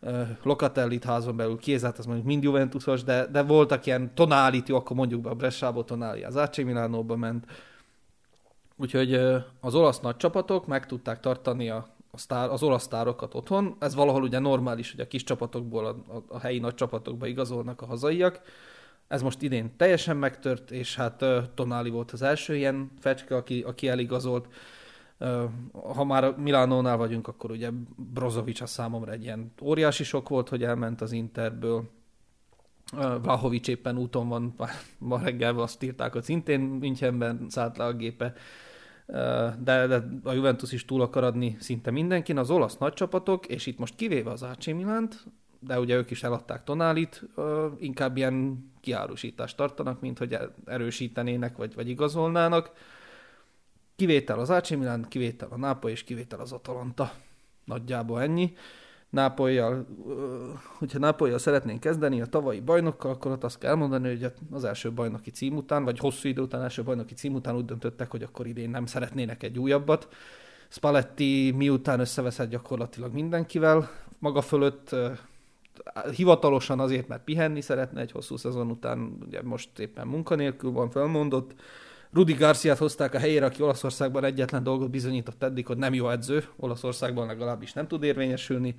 eh, Locatellit házon belül, Kézát, az mondjuk mind Juventusos, de, de voltak ilyen Tonálit, jó, akkor mondjuk be a Bressából Tonáli, az AC Milánóba ment. Úgyhogy eh, az olasz nagy csapatok meg tudták tartani a a sztár, az olasz sztárokat otthon. Ez valahol ugye normális, hogy a kis csapatokból a, a, a helyi nagy csapatokba igazolnak a hazaiak. Ez most idén teljesen megtört, és hát uh, Tonali volt az első ilyen fecske, aki, aki eligazolt. Ha már Milánónál vagyunk, akkor ugye Brozovic a számomra egy ilyen óriási sok volt, hogy elment az Interből. Uh, Vlahovic éppen úton van, ma reggel azt írták, hogy szintén Münchenben szállt le a gépe de, de a Juventus is túl akar adni szinte mindenkin, az olasz nagy csapatok, és itt most kivéve az AC Milánt, de ugye ők is eladták Tonálit, inkább ilyen kiárusítást tartanak, mint hogy erősítenének, vagy, vagy igazolnának. Kivétel az AC Milan, kivétel a Nápoly, és kivétel az Atalanta. Nagyjából ennyi. Nápolyjal, hogyha Nápolyjal szeretnénk kezdeni a tavalyi bajnokkal, akkor ott azt kell mondani, hogy az első bajnoki cím után, vagy hosszú idő után első bajnoki cím után úgy döntöttek, hogy akkor idén nem szeretnének egy újabbat. Spalletti miután összeveszett gyakorlatilag mindenkivel, maga fölött hivatalosan azért, mert pihenni szeretne egy hosszú szezon után, ugye most éppen munkanélkül van, felmondott, Rudi Garciát hozták a helyére, aki Olaszországban egyetlen dolgot bizonyított eddig, hogy nem jó edző, Olaszországban legalábbis nem tud érvényesülni.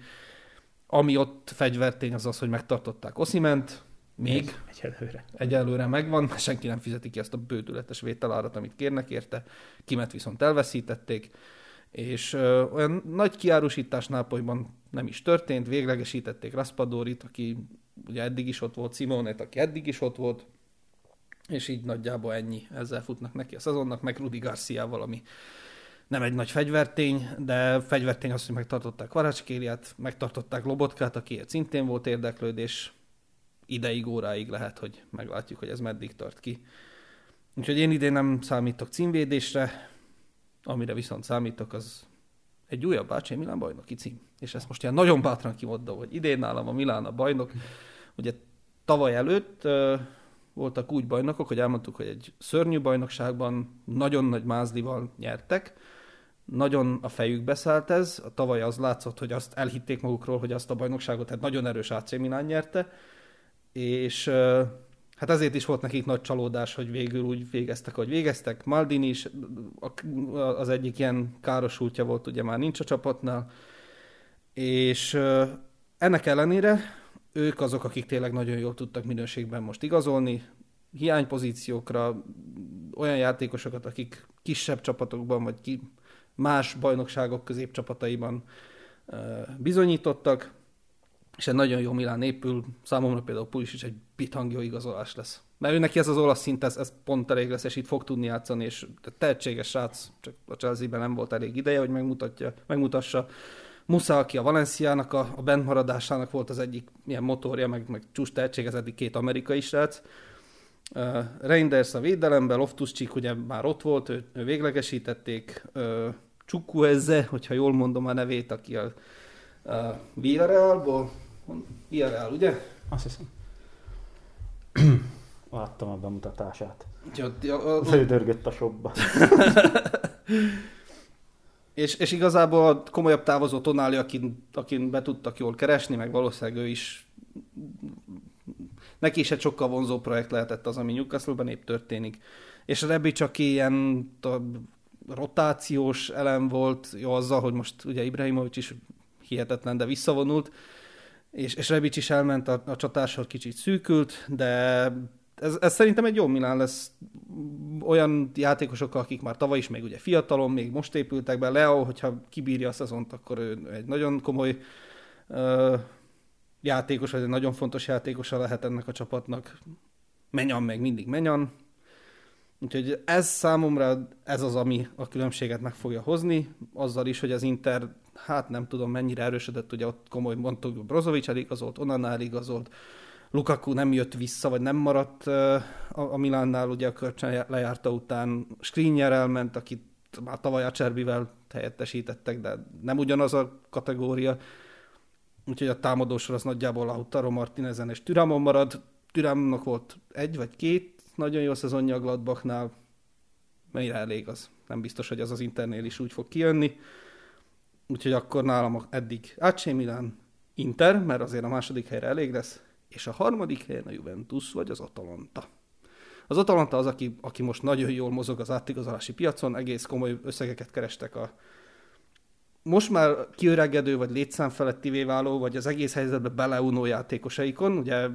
Ami ott fegyvertény az az, hogy megtartották Osziment, még? Egyelőre. egyelőre megvan, mert senki nem fizeti ki azt a bődületes vételárat, amit kérnek érte, kimet viszont elveszítették, és ö, olyan nagy kiárusítás Nápolyban nem is történt, véglegesítették Raspadorit, aki ugye eddig is ott volt, Simonet, aki eddig is ott volt, és így nagyjából ennyi. Ezzel futnak neki a szezonnak, meg Rudi Garcia ami nem egy nagy fegyvertény, de fegyvertény az, hogy megtartották Kvarácskéliát, megtartották Lobotkát, aki szintén volt érdeklődés, ideig, óráig lehet, hogy meglátjuk, hogy ez meddig tart ki. Úgyhogy én idén nem számítok címvédésre, amire viszont számítok, az egy újabb Bácsi Milán bajnoki cím. És ezt most ilyen nagyon bátran kimondom, hogy idén nálam a Milán a bajnok. Ugye tavaly előtt voltak úgy bajnokok, hogy elmondtuk, hogy egy szörnyű bajnokságban nagyon nagy mázlival nyertek, nagyon a fejükbe szállt ez, a tavaly az látszott, hogy azt elhitték magukról, hogy azt a bajnokságot tehát nagyon erős AC Milan nyerte, és hát ezért is volt nekik nagy csalódás, hogy végül úgy végeztek, hogy végeztek. Maldini is az egyik ilyen káros útja volt, ugye már nincs a csapatnál, és ennek ellenére ők azok, akik tényleg nagyon jól tudtak minőségben most igazolni, hiánypozíciókra, olyan játékosokat, akik kisebb csapatokban, vagy ki, más bajnokságok középcsapataiban bizonyítottak, és egy nagyon jó Milán épül, számomra például is egy bitang jó igazolás lesz. Mert ő neki ez az olasz szint, ez, ez pont elég lesz, és itt fog tudni játszani, és tehetséges srác, csak a Chelsea-ben nem volt elég ideje, hogy megmutatja, megmutassa. Musza, aki a Valenciának a, a bentmaradásának volt az egyik ilyen motorja, meg, meg csúcs tehetség, ez eddig két amerikai srác. Uh, Reinders a védelemben, loftus Csík ugye már ott volt, ő, ő véglegesítették. Uh, Csukueze, hogyha jól mondom a nevét, aki a, a Villarrealból. Villarreal, ugye? Azt hiszem. Láttam a bemutatását. Ja, ja, a... Fődörgött a shopba. És, és igazából a komolyabb távozó Tonáli, akin, akin be tudtak jól keresni, meg valószínűleg ő is neki is egy sokkal vonzó projekt lehetett az, ami Newcastle-ben épp történik. És Rebi csak ilyen a rotációs elem volt, jó azzal, hogy most ugye Ibrahimovic is hihetetlen, de visszavonult, és, és Rebic is elment, a, a csatással kicsit szűkült, de ez, ez szerintem egy jó Milán lesz olyan játékosokkal, akik már tavaly is még ugye fiatalon, még most épültek be. Leo, hogyha kibírja a szezont, akkor ő egy nagyon komoly uh, játékos, vagy egy nagyon fontos játékosa lehet ennek a csapatnak. Menyan meg mindig menyan. Úgyhogy ez számomra ez az, ami a különbséget meg fogja hozni, azzal is, hogy az Inter, hát nem tudom mennyire erősödött, ugye ott komoly mondtuk, Brozovic eligazolt, Onana eligazolt, Lukaku nem jött vissza, vagy nem maradt a, Milánnál, ugye a kölcsön lejárta után. Skriniar elment, akit már tavaly a Cserbivel helyettesítettek, de nem ugyanaz a kategória. Úgyhogy a támadósor az nagyjából Lautaro Martinezen és Türamon marad. Türamnak volt egy vagy két nagyon jó szezonja a Gladbachnál. Mennyire elég az? Nem biztos, hogy az az Internél is úgy fog kijönni. Úgyhogy akkor nálam eddig AC Milan, Inter, mert azért a második helyre elég lesz, és a harmadik helyen a Juventus vagy az Atalanta. Az Atalanta az, aki, aki most nagyon jól mozog az átigazolási piacon, egész komoly összegeket kerestek a, most már kiöregedő, vagy létszám felettivé váló, vagy az egész helyzetbe beleunó játékosaikon, ugye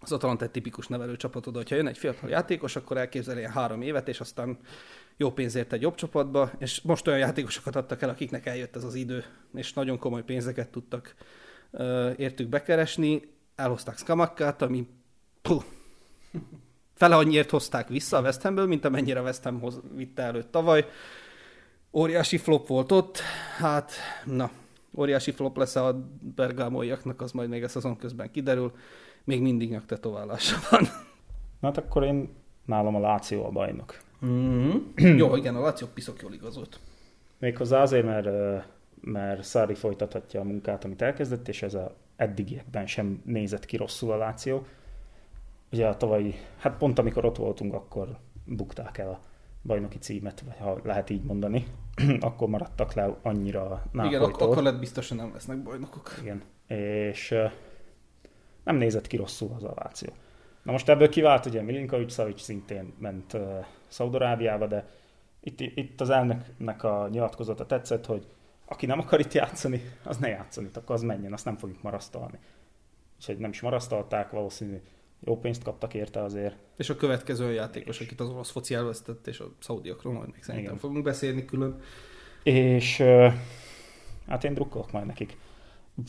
az Atalanta egy tipikus nevelőcsapatod, hogyha jön egy fiatal játékos, akkor elképzel ilyen három évet, és aztán jó pénzért egy jobb csapatba, és most olyan játékosokat adtak el, akiknek eljött ez az idő, és nagyon komoly pénzeket tudtak uh, értük bekeresni. Elhozták Skamakkát, ami puh, fele annyiért hozták vissza a West Hamből, mint amennyire a West Ham hoz, vitte előtt tavaly. Óriási flop volt ott, hát na, óriási flop lesz a bergámóiaknak, az majd még a szezon közben kiderül. Még mindig nyaktetoválása van. Na hát akkor én nálam a Láció a bajnok. Mm-hmm. Jó, igen, a Láció piszok jól igazolt. Méghozzá azért, mert, mert Szári folytathatja a munkát, amit elkezdett, és ez a eddigiekben sem nézett ki rosszul a Láció. Ugye a tavalyi, hát pont amikor ott voltunk, akkor bukták el a bajnoki címet, vagy ha lehet így mondani, akkor maradtak le annyira Igen, ak- akkor lett biztosan nem lesznek bajnokok. Igen, és nem nézett ki rosszul az a Láció. Na most ebből kivált ugye Milinkovic Savic szintén ment uh, Szaudarábiába, de itt, itt az elnöknek a nyilatkozata tetszett, hogy aki nem akar itt játszani, az ne játszani, akkor az menjen, azt nem fogjuk marasztalni. hogy nem is marasztalták, valószínű jó pénzt kaptak érte azért. És a következő játékos, akit az orosz foci elvesztett, és a szaudiakról majd még szerintem Igen. fogunk beszélni külön. És uh, hát én drukkolok majd nekik.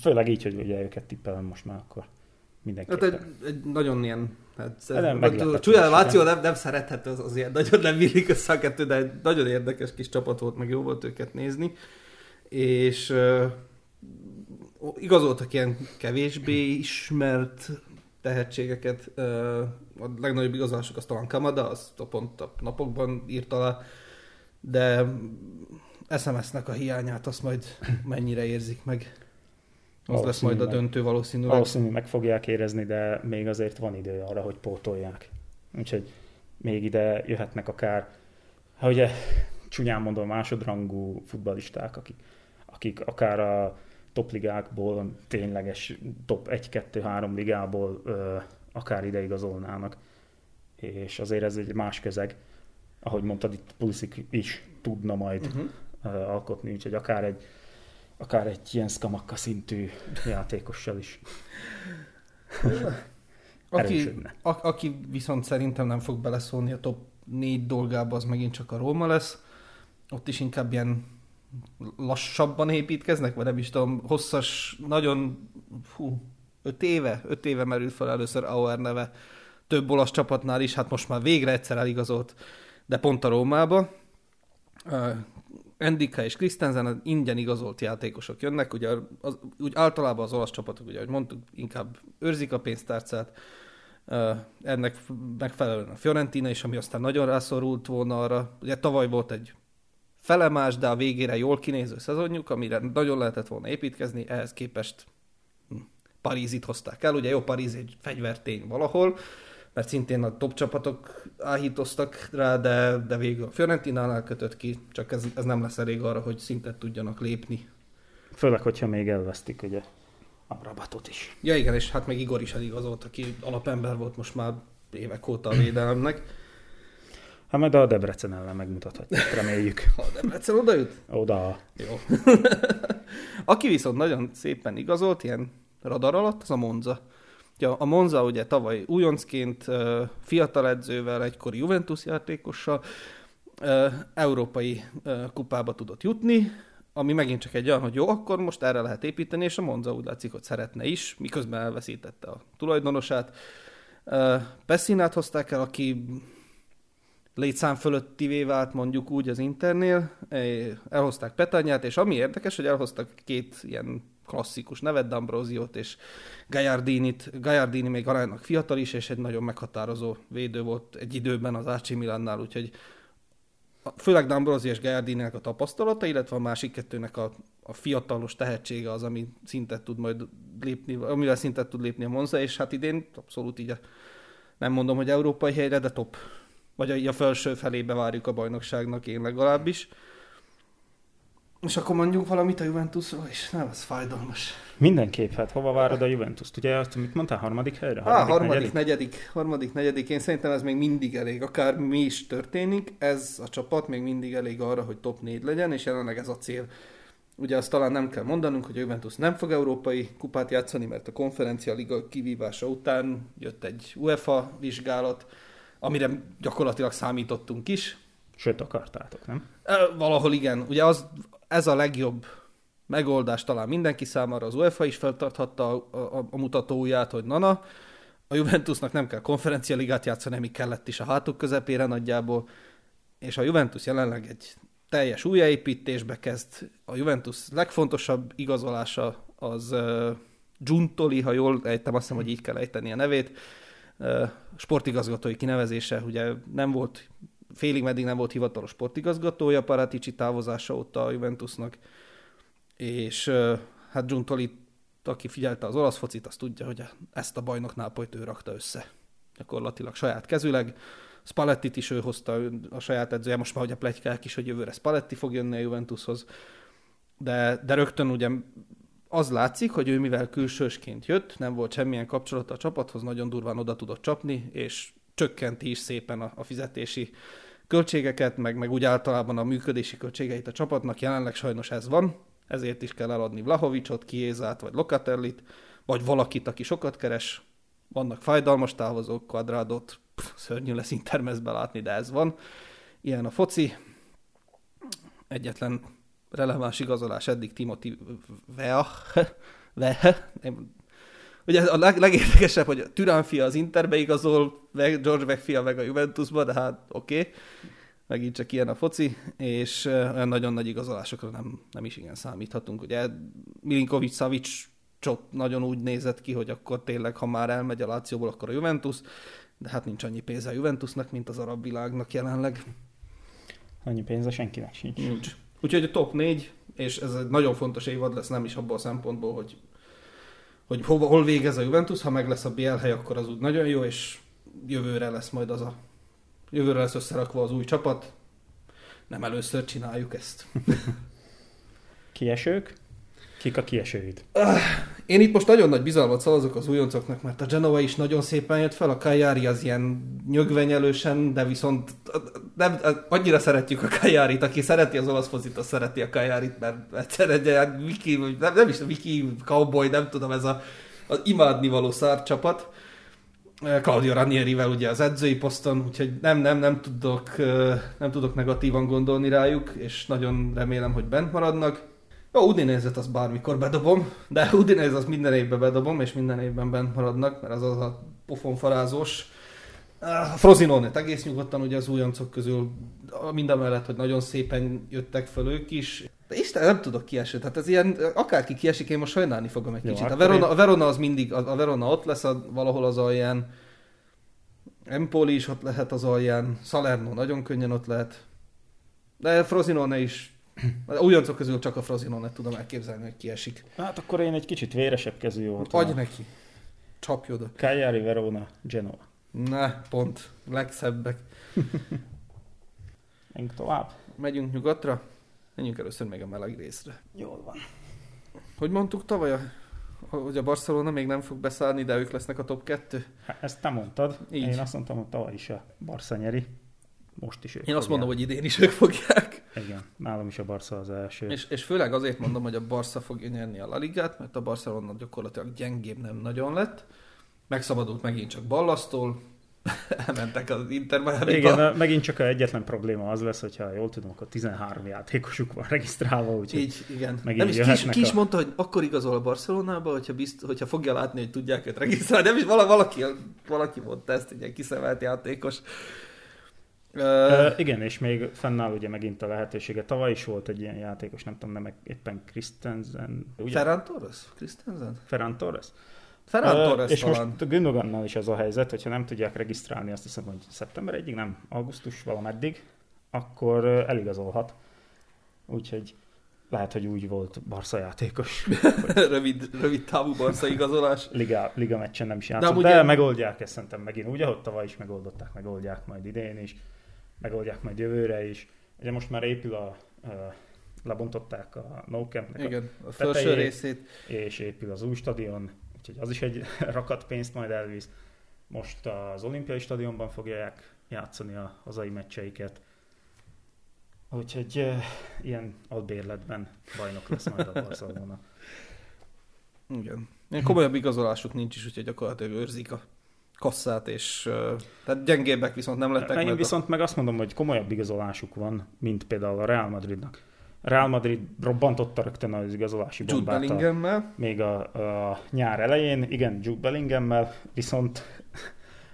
Főleg így, hogy ugye őket tippelem most már akkor mindenképpen. Hát egy, egy nagyon ilyen Hát, nem a Csúlyáváció nem, nem szerethető, az, az ilyen nagyon nem illik össze a kettő, de nagyon érdekes kis csapat volt, meg jó volt őket nézni. És uh, igazoltak ilyen kevésbé ismert tehetségeket. Uh, a legnagyobb igazolásuk az talán Kamada, azt a pont a napokban írta le, de SMS-nek a hiányát azt majd mennyire érzik meg. Az lesz majd a döntő valószínűleg. Valószínűleg meg fogják érezni, de még azért van idő arra, hogy pótolják. Úgyhogy még ide jöhetnek akár, ha ugye csúnyán mondom, másodrangú futbalisták, akik, akik akár a topligákból, tényleges top 1-2-3 ligából ö, akár ide igazolnának. És azért ez egy más közeg. Ahogy mondtad, itt Pulisic is tudna majd uh-huh. ö, alkotni, úgyhogy akár egy akár egy ilyen skamakka szintű játékossal is. aki, a, aki viszont szerintem nem fog beleszólni a top négy dolgába, az megint csak a Róma lesz. Ott is inkább ilyen lassabban építkeznek, vagy nem is tudom, hosszas, nagyon, hú, öt éve, öt éve merült fel először Auer neve több olasz csapatnál is, hát most már végre egyszer eligazolt, de pont a Rómába. Endika és Christensen ingyen igazolt játékosok jönnek, ugye az, úgy általában az olasz csapatok, ugye, ahogy mondtuk, inkább őrzik a pénztárcát, ennek megfelelően a Fiorentina is, ami aztán nagyon rászorult volna arra. Ugye tavaly volt egy felemás, de a végére jól kinéző szezonjuk, amire nagyon lehetett volna építkezni, ehhez képest hm, Parízit hozták el, ugye jó, Paríz egy fegyvertény valahol, mert szintén a top csapatok áhítoztak rá, de, de végül a Fiorentinánál kötött ki, csak ez, ez nem lesz elég arra, hogy szintet tudjanak lépni. Főleg, hogyha még elvesztik ugye a Rabatot is. Ja igen, és hát még Igor is eligazolt, aki alapember volt most már évek óta a védelemnek. Hát majd a Debrecen ellen megmutathatjuk, reméljük. A Debrecen oda jut? Oda. Jó. Aki viszont nagyon szépen igazolt, ilyen radar alatt, az a Monza. Ja, a Monza ugye tavaly újoncként fiatal edzővel, egykori Juventus játékossal európai kupába tudott jutni, ami megint csak egy olyan, hogy jó, akkor most erre lehet építeni, és a Monza úgy látszik, hogy szeretne is, miközben elveszítette a tulajdonosát. Pessinát hozták el, aki létszám fölöttivé vált mondjuk úgy az Internél, elhozták Petanyát, és ami érdekes, hogy elhoztak két ilyen klasszikus nevet, D'Ambroziot és Gajardinit. Gajardini még aránylag fiatal is, és egy nagyon meghatározó védő volt egy időben az AC Milánnál, úgyhogy főleg D'Ambrosi és Gajardininek a tapasztalata, illetve a másik kettőnek a, a fiatalos tehetsége az, ami szintet tud majd lépni, amivel szintet tud lépni a Monza, és hát idén abszolút így a, nem mondom, hogy európai helyre, de top. Vagy a, a felső felébe várjuk a bajnokságnak, én legalábbis. És akkor mondjuk valamit a Juventusról is, nem, ez fájdalmas. Mindenképp, hát hova várod a Juventus-t? Ugye azt, mit mondtál, harmadik helyre? Harmadik, harmadik negyedik? negyedik? Harmadik, negyedik. Én szerintem ez még mindig elég. Akár mi is történik, ez a csapat még mindig elég arra, hogy top 4 legyen, és jelenleg ez a cél. Ugye azt talán nem kell mondanunk, hogy a Juventus nem fog európai kupát játszani, mert a konferencia liga kivívása után jött egy UEFA vizsgálat, amire gyakorlatilag számítottunk is. Sőt, akartátok, nem? Valahol igen. Ugye az, ez a legjobb megoldás talán mindenki számára. Az UEFA is feltarthatta a, a, a mutatóját, hogy nana, a Juventusnak nem kell konferencialigát játszani, ami kellett is a hátuk közepére nagyjából, és a Juventus jelenleg egy teljes újjáépítésbe kezd. A Juventus legfontosabb igazolása az uh, Giuntoli, ha jól ejtem, azt hiszem, hogy így kell ejteni a nevét, uh, sportigazgatói kinevezése, ugye nem volt, félig meddig nem volt hivatalos sportigazgatója Paratici távozása óta a Juventusnak, és hát Giuntoli, aki figyelte az olasz focit, azt tudja, hogy ezt a bajnok Nápolyt ő rakta össze. Gyakorlatilag saját kezüleg. Spallettit is ő hozta a saját edzője, most már a plegykák is, hogy jövőre Spalletti fog jönni a Juventushoz. De, de rögtön ugye az látszik, hogy ő mivel külsősként jött, nem volt semmilyen kapcsolata a csapathoz, nagyon durván oda tudott csapni, és csökkenti is szépen a, a fizetési költségeket, meg, meg úgy általában a működési költségeit a csapatnak. Jelenleg sajnos ez van, ezért is kell eladni Vlahovicsot, Kiézát, vagy Lokatellit, vagy valakit, aki sokat keres. Vannak fájdalmas távozók, kvadrádot, szörnyű lesz intermezbe látni, de ez van. Ilyen a foci. Egyetlen releváns igazolás eddig Timothy Vea. Vea. Ugye a leg, legérdekesebb, hogy a Türán fia az Interbe igazol, George Beck fia meg a Juventusba, de hát oké. Okay megint csak ilyen a foci, és olyan nagyon nagy igazolásokra nem, nem is igen számíthatunk. Ugye Milinkovic Savic csot nagyon úgy nézett ki, hogy akkor tényleg, ha már elmegy a Lációból, akkor a Juventus, de hát nincs annyi pénze a Juventusnak, mint az arab világnak jelenleg. Annyi pénze senkinek sincs. Nincs. Úgyhogy a top 4, és ez egy nagyon fontos évad lesz, nem is abból a szempontból, hogy, hogy hova, hol végez a Juventus, ha meg lesz a BL hely, akkor az úgy nagyon jó, és jövőre lesz majd az a Jövőre lesz összerakva az új csapat. Nem először csináljuk ezt. Kiesők? Kik a kiesőid? Én itt most nagyon nagy bizalmat szavazok az újoncoknak, mert a Genova is nagyon szépen jött fel, a Kajari az ilyen nyögvenyelősen, de viszont nem, annyira szeretjük a Kajárit, aki szereti az olasz focit, az szereti a Kajárit, mert egyszer egy ilyen Viki, nem, nem is a Cowboy, nem tudom, ez a, az imádni való szárcsapat. Claudio Ranierivel ugye az edzői poszton, úgyhogy nem, nem, nem tudok, nem tudok negatívan gondolni rájuk, és nagyon remélem, hogy bent maradnak. Jó, Udinézet az bármikor bedobom, de Udinéz az minden évben bedobom, és minden évben bent maradnak, mert az az a pofonfarázós. A Frozinonet egész nyugodtan ugye az újoncok közül, mindamellett, hogy nagyon szépen jöttek föl ők is. De Isten, nem tudok kiesni. Tehát ez ilyen, akárki kiesik, én most sajnálni fogom egy Jó, kicsit. A Verona, én... a Verona az mindig, a Verona ott lesz a, valahol az alján. Empoli is ott lehet az alján. Salerno nagyon könnyen ott lehet. De Frosinone is. Újoncok közül csak a Frosinone tudom elképzelni, hogy kiesik. Hát akkor én egy kicsit véresebb kezű volt. Adj neki. Csapj oda. Cagliari, Verona, Genoa. Ne, pont. Legszebbek. Menjünk tovább. Megyünk nyugatra. Menjünk először még a meleg részre. Jól van. Hogy mondtuk tavaly, hogy a Barcelona még nem fog beszállni, de ők lesznek a top 2? Hát ezt te mondtad. Így. Én azt mondtam, hogy tavaly is a Barca nyeri. Most is ők Én fogják. azt mondom, hogy idén is ők fogják. Igen, nálam is a Barca az első. És, és főleg azért mondom, hogy a Barca fogja nyerni a La Ligát, mert a Barcelona gyakorlatilag gyengébb nem nagyon lett. Megszabadult megint csak Ballasztól, elmentek az Inter miami Igen, megint csak a egyetlen probléma az lesz, hogyha jól tudom, akkor 13 játékosuk van regisztrálva, úgyhogy Így, igen. Nem is, ki, is, ki is a... mondta, hogy akkor igazol a Barcelonába, hogyha, bizt, hogyha fogja látni, hogy tudják őt regisztrálni. Nem is valaki, valaki mondta ezt, egy ilyen kiszemelt játékos. Uh, igen, és még fennáll ugye megint a lehetősége. Tavaly is volt egy ilyen játékos, nem tudom, nem éppen Christensen. Ugye? Ferran Torres? Christensen? Ferran Torres? Ferran Torres És talán. most Gündogannal is az a helyzet, hogyha nem tudják regisztrálni, azt hiszem, hogy szeptember egyig, nem, augusztus valameddig, akkor eligazolhat. Úgyhogy lehet, hogy úgy volt Barca játékos. rövid, rövid távú Barca igazolás. Liga, Liga meccsen nem is játszott, de, de ugye... megoldják ezt szerintem megint úgy, ahogy tavaly is megoldották, megoldják majd idén is, megoldják majd jövőre is. Ugye most már épül a, a lebontották a No Camp-nek Igen, a, a felső részét. És épül az új stadion, úgyhogy az is egy rakat pénzt majd elvisz. Most az olimpiai stadionban fogják játszani a hazai meccseiket. Úgyhogy uh, ilyen albérletben bajnok lesz majd a Barcelona. Igen. Ilyen komolyabb igazolásuk nincs is, úgyhogy gyakorlatilag őrzik a kasszát, és tehát gyengébbek viszont nem lettek. Én viszont meg azt mondom, hogy komolyabb igazolásuk van, mint például a Real Madridnak. Real Madrid robbantotta rögtön az igazolási Jude bombát a, Bellingham-mel. még a, a nyár elején, igen, Jude Bellingham-mel, viszont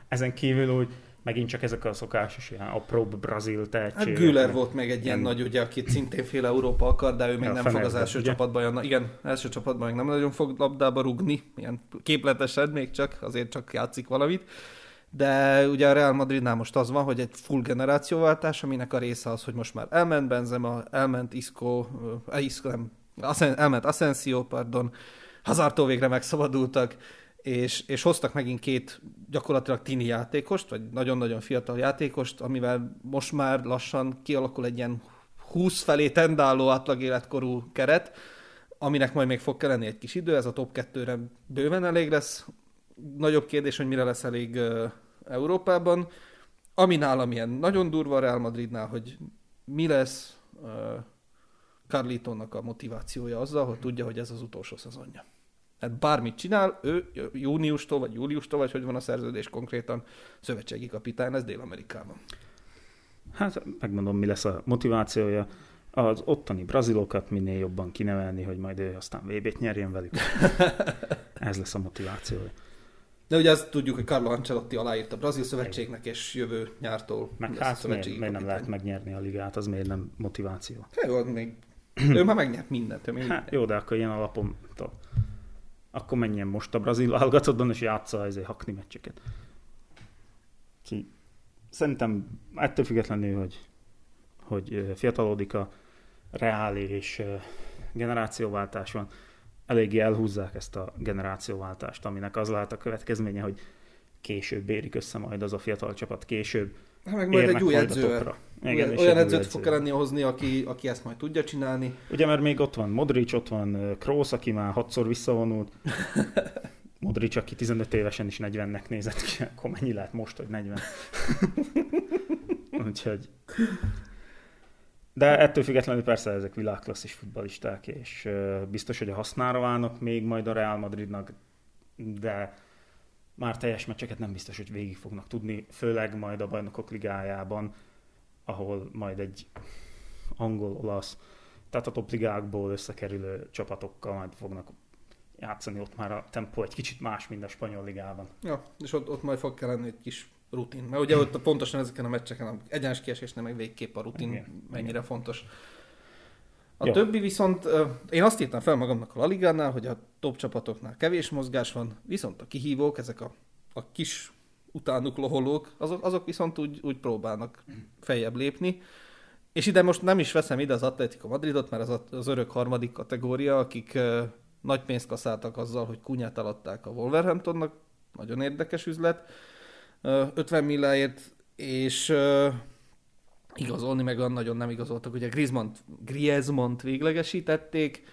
ezen kívül úgy megint csak ezek a szokásos ilyen apróbb brazil tehetségek. Hát Güler volt még egy ilyen Nem. nagy, ugye, akit szintén fél Európa akar, de ő még Ja, nem fog az első ugye? csapatban jönni. Igen, első csapatban még nem nagyon fog labdába rugni, ilyen képletesen még csak, azért csak játszik valamit. De ugye a Real Madridnál most az van, hogy egy full generációváltás, aminek a része az, hogy most már elment Benzema, elment Isco, uh, Isco nem, Asen, elment Asensio, pardon, Hazardtól végre megszabadultak, és, és hoztak megint két gyakorlatilag tini játékost, vagy nagyon-nagyon fiatal játékost, amivel most már lassan kialakul egy ilyen 20 felé tendáló átlag életkorú keret, aminek majd még fog kelleni egy kis idő, ez a top 2-re bőven elég lesz. Nagyobb kérdés, hogy mire lesz elég uh, Európában. Ami nálam ilyen nagyon durva a Real Madridnál, hogy mi lesz uh, Carlitonnak a motivációja azzal, hogy tudja, hogy ez az utolsó szezonja. Tehát bármit csinál, ő júniustól, vagy júliustól, vagy hogy van a szerződés konkrétan, szövetségi kapitány lesz Dél-Amerikában. Hát megmondom, mi lesz a motivációja. Az ottani brazilokat minél jobban kinevelni, hogy majd ő aztán VB-t nyerjen velük. Ez lesz a motivációja. De ugye azt tudjuk, hogy Carlo Ancelotti aláírt a Brazil Szövetségnek, és jövő nyártól Meg hát miért, miért nem lehet megnyerni a ligát, az miért nem motiváció? Hát jó, még ő már megnyert mindent. Ő még Hát mindent. jó, de akkor ilyen alapon. Akkor menjen most a brazil válogatottban, és játsza ezért hakni meccseket. Ki, szerintem ettől függetlenül, hogy, hogy fiatalodik a reál és generációváltás van, eléggé elhúzzák ezt a generációváltást, aminek az lehet a következménye, hogy később érik össze majd az a fiatal csapat, később Hát meg majd egy új topra. Igen, olyan edzőt fog kelleni hozni, aki, aki ezt majd tudja csinálni. Ugye, mert még ott van Modric, ott van Kroos, aki már hatszor visszavonult. Modric, aki 15 évesen is 40-nek nézett ki, akkor mennyi lehet most, hogy 40? Úgyhogy... De ettől függetlenül persze ezek világklasszis futballisták, és biztos, hogy a hasznára válnak még majd a Real Madridnak, de már teljes meccseket nem biztos, hogy végig fognak tudni, főleg majd a bajnokok ligájában, ahol majd egy angol, olasz, tehát a topligákból összekerülő csapatokkal majd fognak játszani, ott már a tempó egy kicsit más, mint a spanyol ligában. Ja, és ott, ott majd fog kelleni egy kis rutin. Mert ugye ott pontosan ezeken a meccseken, egyenes kiesésnél meg végképp a rutin Igen, mennyire igen. fontos. A Jó. többi viszont, én azt írtam fel magamnak a La Ligánál, hogy a top csapatoknál kevés mozgás van, viszont a kihívók, ezek a, a kis utánuk loholók, azok, azok viszont úgy, úgy próbálnak feljebb lépni. És ide most nem is veszem ide az Atletico Madridot, mert az az örök harmadik kategória, akik ö, nagy pénzt kaszáltak azzal, hogy kunyát alatták a Wolverhamptonnak, nagyon érdekes üzlet, Ö, 50 milláért, és ö, igazolni meg olyan nagyon nem igazoltak. Ugye Griezmann, Griezmann véglegesítették,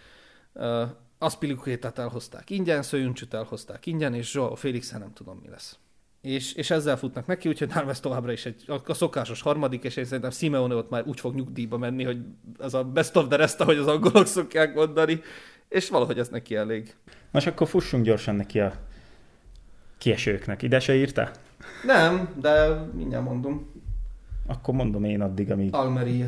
uh, Aspilicuétát elhozták ingyen, Szőjüncsüt elhozták ingyen, és Joao felix nem tudom mi lesz. És, és ezzel futnak neki, úgyhogy nálam ez továbbra is egy, a, a szokásos harmadik, és én szerintem Simeone ott már úgy fog nyugdíjba menni, hogy az a best of the rest, ahogy az angolok szokják mondani, és valahogy ez neki elég. Most akkor fussunk gyorsan neki a kiesőknek. Ide se írta? Nem, de mindjárt mondom. Akkor mondom én addig, amíg... Almeria.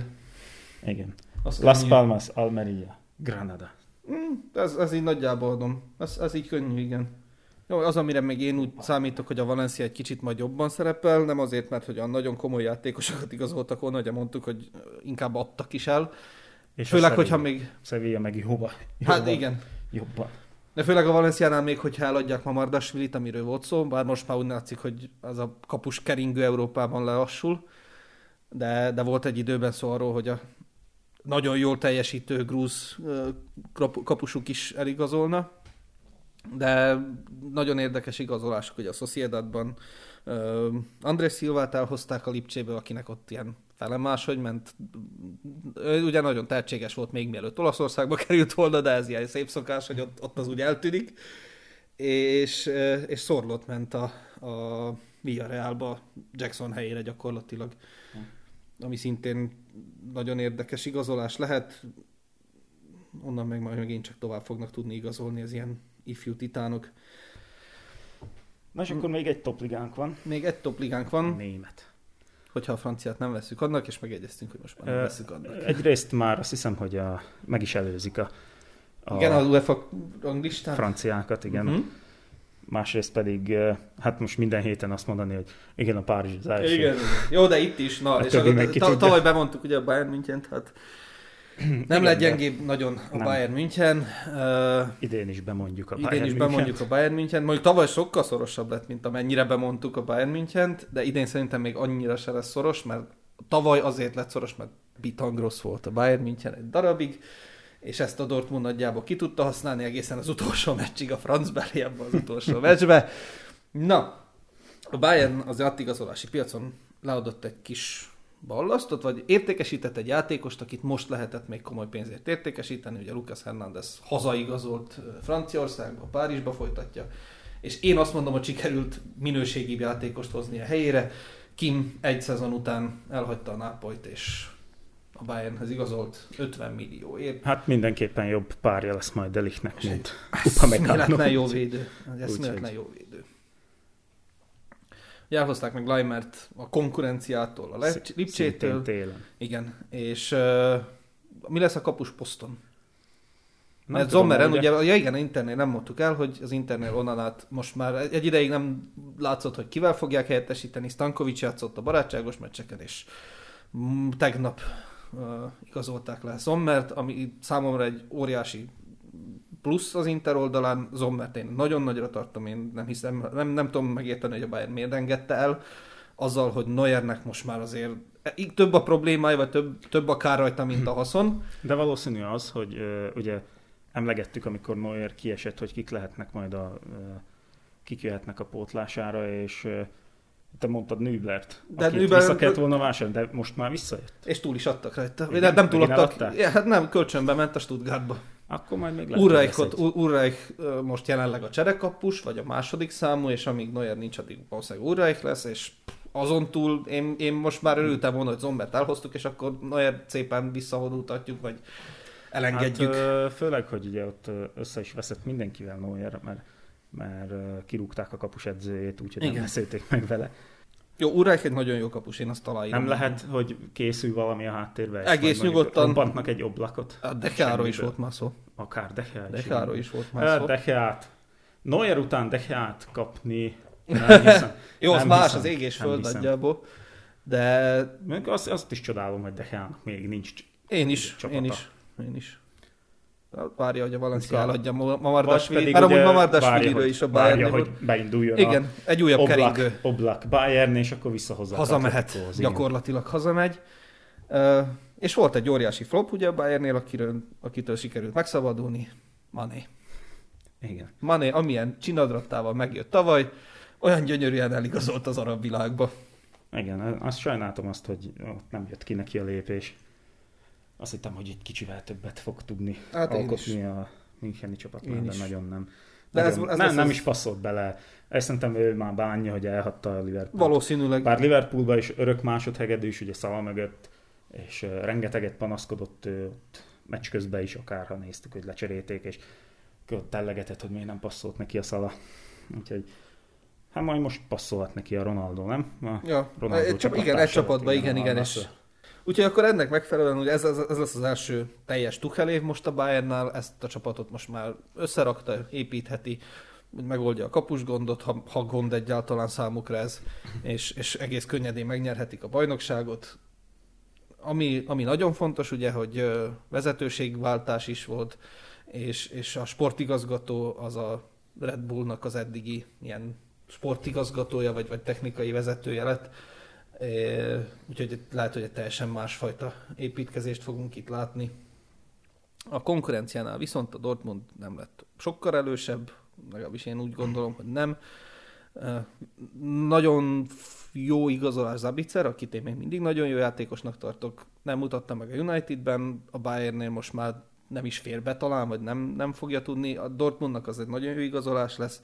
Igen. Az Las könnyű. Palmas, Almeria, Granada. Mm, ez, ez így nagyjából adom. Ez, ez így könnyű, igen. Jó, az, amire még én úgy számítok, hogy a Valencia egy kicsit majd jobban szerepel, nem azért, mert hogy a nagyon komoly játékosokat igazoltak volna, ugye mondtuk, hogy inkább adtak is el. És Főleg, hogyha még... Sevilla meg jóba. Hát igen. Jobban. De főleg a Valenciánál még, hogyha eladják Mamardasvilit, amiről volt szó, bár most már úgy látszik, hogy az a kapus keringő Európában lelassul, de, de volt egy időben szó arról, hogy a nagyon jól teljesítő grúz kapusuk is eligazolna, de nagyon érdekes igazolások, hogy a Sociedadban Andrés Szilvát elhozták a Lipcséből, akinek ott ilyen fele máshogy ment. Ő ugye nagyon tehetséges volt még mielőtt Olaszországba került volna, de ez ilyen szép szokás, hogy ott, ott az úgy eltűnik. És, és Szorlott ment a, a Villarrealba Jackson helyére gyakorlatilag. Ami szintén nagyon érdekes igazolás lehet. Onnan meg majd megint csak tovább fognak tudni igazolni az ilyen ifjú titánok. Na és akkor még egy topligánk van. Még egy topligánk van, Német. hogyha a franciát nem veszük annak, és megegyeztünk, hogy most már nem veszük annak. Egyrészt már azt hiszem, hogy a, meg is előzik a, a Igen, az UEFA ranglistán. franciákat, igen. Mhm. Másrészt pedig, eh, hát most minden héten azt mondani, hogy igen, a Párizs az első. Igen, jó, de itt is, na, A és akkor ta- tavaly bemondtuk ugye a Bayern München, hát nem Igen, lett de- gyengébb nagyon a Nem. Bayern München. Uh, Idén is bemondjuk a idén Bayern is Münchent. bemondjuk a Bayern München. Mondjuk tavaly sokkal szorosabb lett, mint amennyire bemondtuk a Bayern Münchent, de idén szerintem még annyira se lesz szoros, mert tavaly azért lett szoros, mert bitang rossz volt a Bayern München egy darabig, és ezt a Dortmund nagyjából ki tudta használni egészen az utolsó meccsig a francbeli ebben az utolsó meccsbe. Na, a Bayern az átigazolási piacon leadott egy kis ballasztot, vagy értékesített egy játékost, akit most lehetett még komoly pénzért értékesíteni, ugye Lucas Hernández hazaigazolt Franciaországba, Párizsba folytatja, és én azt mondom, hogy sikerült minőségi játékost hozni a helyére. Kim egy szezon után elhagyta a Nápolyt, és a Bayernhez igazolt 50 millióért. Hát mindenképpen jobb párja lesz majd Delichtnek, És mint Eszméletlen Upamecano. jó védő. Eszméletlen jó védő. Ugye elhozták meg Leimert a konkurenciától, a Lipcsétől. Télen. Igen, és uh, mi lesz a kapus poszton? Nem Mert Zommeren, ugye- ugye, ja igen, a Internél nem mondtuk el, hogy az Internél onnan át most már egy ideig nem látszott, hogy kivel fogják helyettesíteni. Stankovics játszott a barátságos meccseken, és tegnap igazolták le Zommert, ami számomra egy óriási plusz az Inter oldalán. Zommert én nagyon nagyra tartom, én nem hiszem, nem, nem tudom megérteni, hogy a Bayern miért engedte el, azzal, hogy Neuernek most már azért így több a problémája, vagy több, több a kár rajta, mint a haszon. De valószínű az, hogy ugye emlegettük, amikor Neuer kiesett, hogy kik lehetnek majd a, kik jöhetnek a pótlására, és te mondtad Nüblert, De akit Nübler- vissza kellett volna vásárolni, de most már visszajött. És túl is adtak rajta. Igen? Nem, nem túl adtak. Ja, hát nem, kölcsönbe ment a Stuttgartba. Akkor majd még lehet, ö, most jelenleg a cserekapus, vagy a második számú, és amíg Neuer nincs, addig valószínűleg Ulreich lesz, és azon túl én, én most már örültem volna, hogy Zombert elhoztuk, és akkor Neuer szépen visszahonultatjuk, vagy elengedjük. Hát, főleg, hogy ugye ott össze is veszett mindenkivel Neuer, mert, mert kirúgták a kapus edzőjét, úgyhogy nem Igen. beszélték meg vele. Jó, Ulreich egy nagyon jó kapus, én azt találom. Nem lehet, hogy készül valami a háttérbe, és Egész nyugodtan. robbantnak egy oblakot. A Dekáról is volt már szó. Akár Decheát. Dekáról is volt már szó. Decheát. Neuer után Decheát kapni. Nem hiszem. Jó, az Nem más, hiszem. az ég és Nem föld nagyjából. De azt, azt is csodálom, hogy Decheának még nincs Én is, csapata. én is, én is. Várja, hogy a Valencia eladja Mamardasvili, mert amúgy ugye Mamardasvili várja, is a hogy, várja, Bayern. hogy beinduljon Igen, egy a újabb Oblak, keringő. Oblak Bayern, és akkor visszahozzá. Hazamehet, gyakorlatilag hazamegy. Uh, és volt egy óriási flop ugye a Bayernnél, akiről, akitől sikerült megszabadulni, Mané. Igen. Mané, amilyen csinadrattával megjött tavaly, olyan gyönyörűen eligazolt az arab világba. Igen, azt sajnáltam azt, hogy ott nem jött ki neki a lépés. Azt hittem, hogy egy kicsivel többet fog tudni Hát alkotni a Müncheni csapatnál, de is. nagyon nem. De ez- nagyon, ez nem, lesz nem is passzolt bele. Ezt szerintem ő már bánja, hogy elhagyta a Liverpool. Valószínűleg Bár Liverpoolban is örök másodhegedűs, ugye Szala mögött, és rengeteget panaszkodott ő, meccs közben is, akárha néztük, hogy lecserélték, és ott tellegetett, hogy miért nem passzolt neki a Szala. Úgyhogy hát majd most passzolhat neki a Ronaldo, nem? A Ja, Ronaldo egy csap, igen, egy csapatban, igen, igen, és. Úgyhogy akkor ennek megfelelően, hogy ez, ez, ez lesz az első teljes Tuchel év most a Bayernnál, ezt a csapatot most már összerakta, építheti, megoldja a kapus gondot, ha, ha gond egyáltalán számukra ez, és, és egész könnyedén megnyerhetik a bajnokságot. Ami, ami nagyon fontos, ugye, hogy vezetőségváltás is volt, és, és a sportigazgató az a Red Bullnak az eddigi ilyen sportigazgatója, vagy, vagy technikai vezetője lett. Úgyhogy lehet, hogy egy teljesen másfajta építkezést fogunk itt látni. A konkurenciánál viszont a Dortmund nem lett sokkal elősebb, legalábbis én úgy gondolom, hogy nem. Nagyon jó igazolás Zabitzer, akit én még mindig nagyon jó játékosnak tartok. Nem mutatta meg a Unitedben, a Bayernnél most már nem is fér be talán, vagy nem, nem fogja tudni. A Dortmundnak az egy nagyon jó igazolás lesz.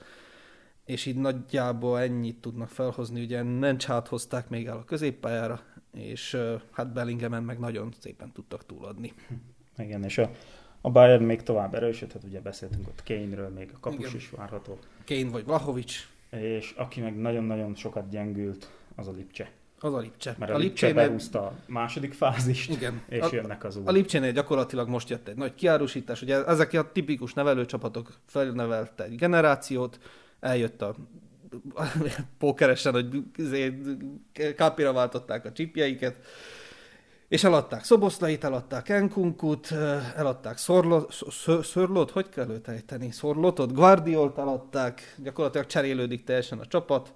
És így nagyjából ennyit tudnak felhozni. Ugye Nencsát hozták még el a középpályára, és hát Bellingemen meg nagyon szépen tudtak túladni. Igen, és a, a Bayern még tovább erősödhet, ugye beszéltünk ott Kane-ről, még a kapus Igen. is várható. Kane vagy Vlahovics, És aki meg nagyon-nagyon sokat gyengült, az a Lipcse. az a Lipcse. Mert a, a Lipcse behúzta a második fázist, Igen. és a, jönnek az új. a Lipcsénél gyakorlatilag most jött egy nagy kiárusítás. Ugye ezek a tipikus nevelőcsapatok felnevelt egy generációt, eljött a pókeresen, hogy izé, kápira váltották a csipjeiket, és eladták Szoboszlait, eladták Enkunkut, eladták Szorlot, Szor- Szorlot, hogy kell őt ejteni? Szorlotot, Guardiolt eladták, gyakorlatilag cserélődik teljesen a csapat,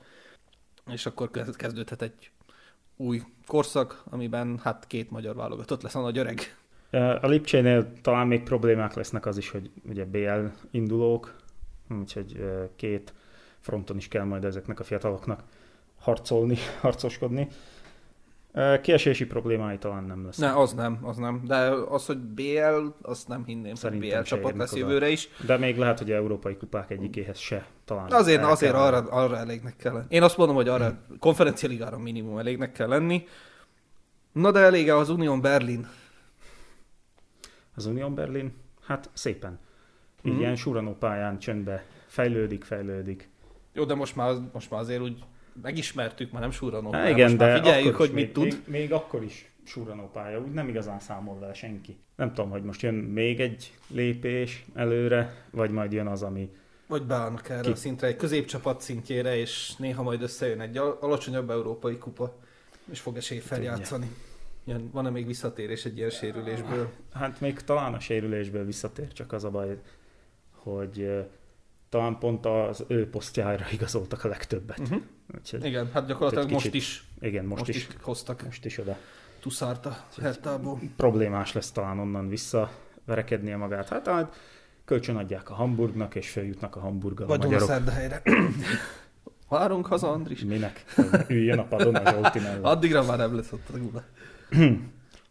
és akkor kezd- kezdődhet egy új korszak, amiben hát két magyar válogatott lesz a nagy öreg. A Lipcsénél talán még problémák lesznek az is, hogy ugye BL indulók, úgyhogy két fronton is kell majd ezeknek a fiataloknak harcolni, harcoskodni. Kiesési problémái talán nem lesz. Ne, az nem, az nem. De az, hogy BL, azt nem hinném, Szerintem hogy BL csapat lesz oda. jövőre is. De még lehet, hogy európai kupák egyikéhez se talán. Azért, azért kell- arra, arra elégnek kell lenni. Én azt mondom, hogy arra konferencialigára minimum elégnek kell lenni. Na de elég az Unión Berlin. Az Union Berlin, hát szépen. Így Mhm. ilyen suranó pályán csöndbe fejlődik, fejlődik. Jó, de most már, most már azért úgy megismertük, már nem surranó. Pálya. igen, most már de figyeljük, hogy mit még, tud. Még, még akkor is suranó pálya, úgy nem igazán számol vele senki. Nem tudom, hogy most jön még egy lépés előre, vagy majd jön az, ami... Vagy beállnak erre Ki? a szintre, egy középcsapat szintjére, és néha majd összejön egy al- alacsonyabb európai kupa, és fog esély feljátszani. Ilyen, van-e még visszatérés egy ilyen sérülésből? Hát még talán a sérülésből visszatér, csak az a baj, hogy talán pont az ő posztjára igazoltak a legtöbbet. Uh-huh. Úgyhogy, Igen, hát gyakorlatilag Egy most kicsit is, igen, most, most is, is hoztak most is oda. Tuszárt a Hertából. Problémás lesz talán onnan visszaverekednie magát. Hát hát kölcsön adják a Hamburgnak, és feljutnak a Hamburggal a Vagy magyarok. Dunaszerdahelyre. Várunk haza, Andris. Minek? Üljön a padon a Zsolti. Addigra már nem lesz ott a gula.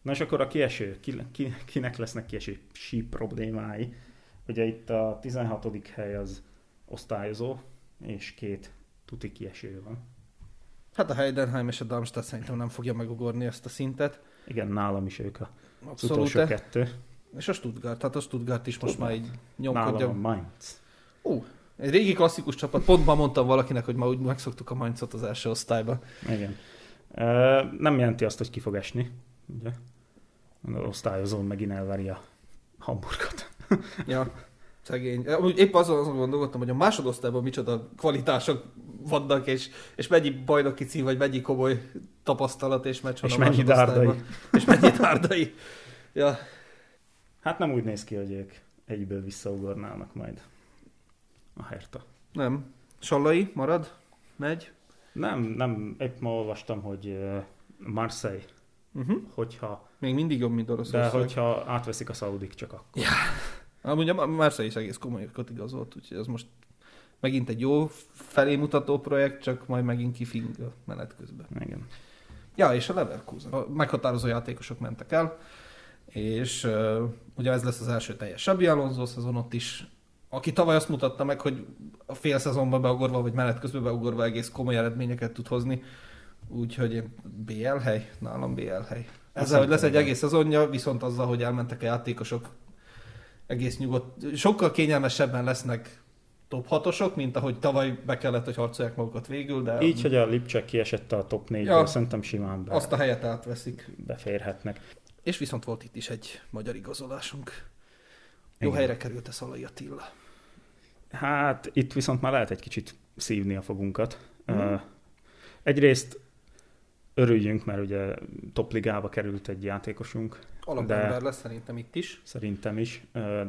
Na és akkor a kieső, ki, ki, kinek lesznek kiesési problémái? Ugye itt a 16. hely az osztályozó, és két tuti kieső van. Hát a Heidenheim és a Darmstadt szerintem nem fogja megugorni ezt a szintet. Igen, nálam is ők a, Abszolút. utolsó kettő. És a Stuttgart, hát a Stuttgart is most már így Nálam nyomkodja. a Mainz. Ú, egy régi klasszikus csapat. Pont ma mondtam valakinek, hogy ma úgy megszoktuk a Mainzot az első osztályba. Igen. Nem jelenti azt, hogy ki fog esni. Ugye? Az osztályozón megint elveri a Hamburgot. Ja, szegény. Épp azon, azon gondolkodtam, hogy a másodosztályban micsoda kvalitások vannak, és, és mennyi bajnoki cím, vagy mennyi komoly tapasztalat és meccs van És a mennyi dárdai. És mennyi dárdai. Ja, Hát nem úgy néz ki, hogy ők egyből visszaugornának majd a Herta. nem. Sallai marad? Megy? Nem, nem, épp ma olvastam, hogy ö, Marseille, Uh-huh. hogyha, Még mindig jobb, mint de Oroszország. hogyha átveszik a szaudik csak akkor. Amúgy a Marseille is egész komolyokat igazolt, úgyhogy ez most megint egy jó felé mutató projekt, csak majd megint kifing a menet közben. Igen. Ja, és a Leverkusen. A meghatározó játékosok mentek el, és uh, ugye ez lesz az első teljes Sabi Alonso szezon ott is, aki tavaly azt mutatta meg, hogy a fél szezonban beugorva, vagy menet közben beugorva egész komoly eredményeket tud hozni. Úgyhogy BL hely, nálam BL hely. Ezzel, hogy lesz egy egész szezonja, viszont azzal, hogy elmentek a játékosok, egész nyugodt, sokkal kényelmesebben lesznek top 6 mint ahogy tavaly be kellett, hogy harcolják magukat végül, de Így, hogy a Lipcsek kiesett a top 4 Ja. szerintem simán be, azt a helyet átveszik. beférhetnek. És viszont volt itt is egy magyar igazolásunk. Jó Igen. helyre került a Szalai Attila. Hát itt viszont már lehet egy kicsit szívni a fogunkat. Mhm. Uh, egyrészt örüljünk, mert ugye topligába került egy játékosunk, Alapember De- lesz szerintem itt is. szerintem is,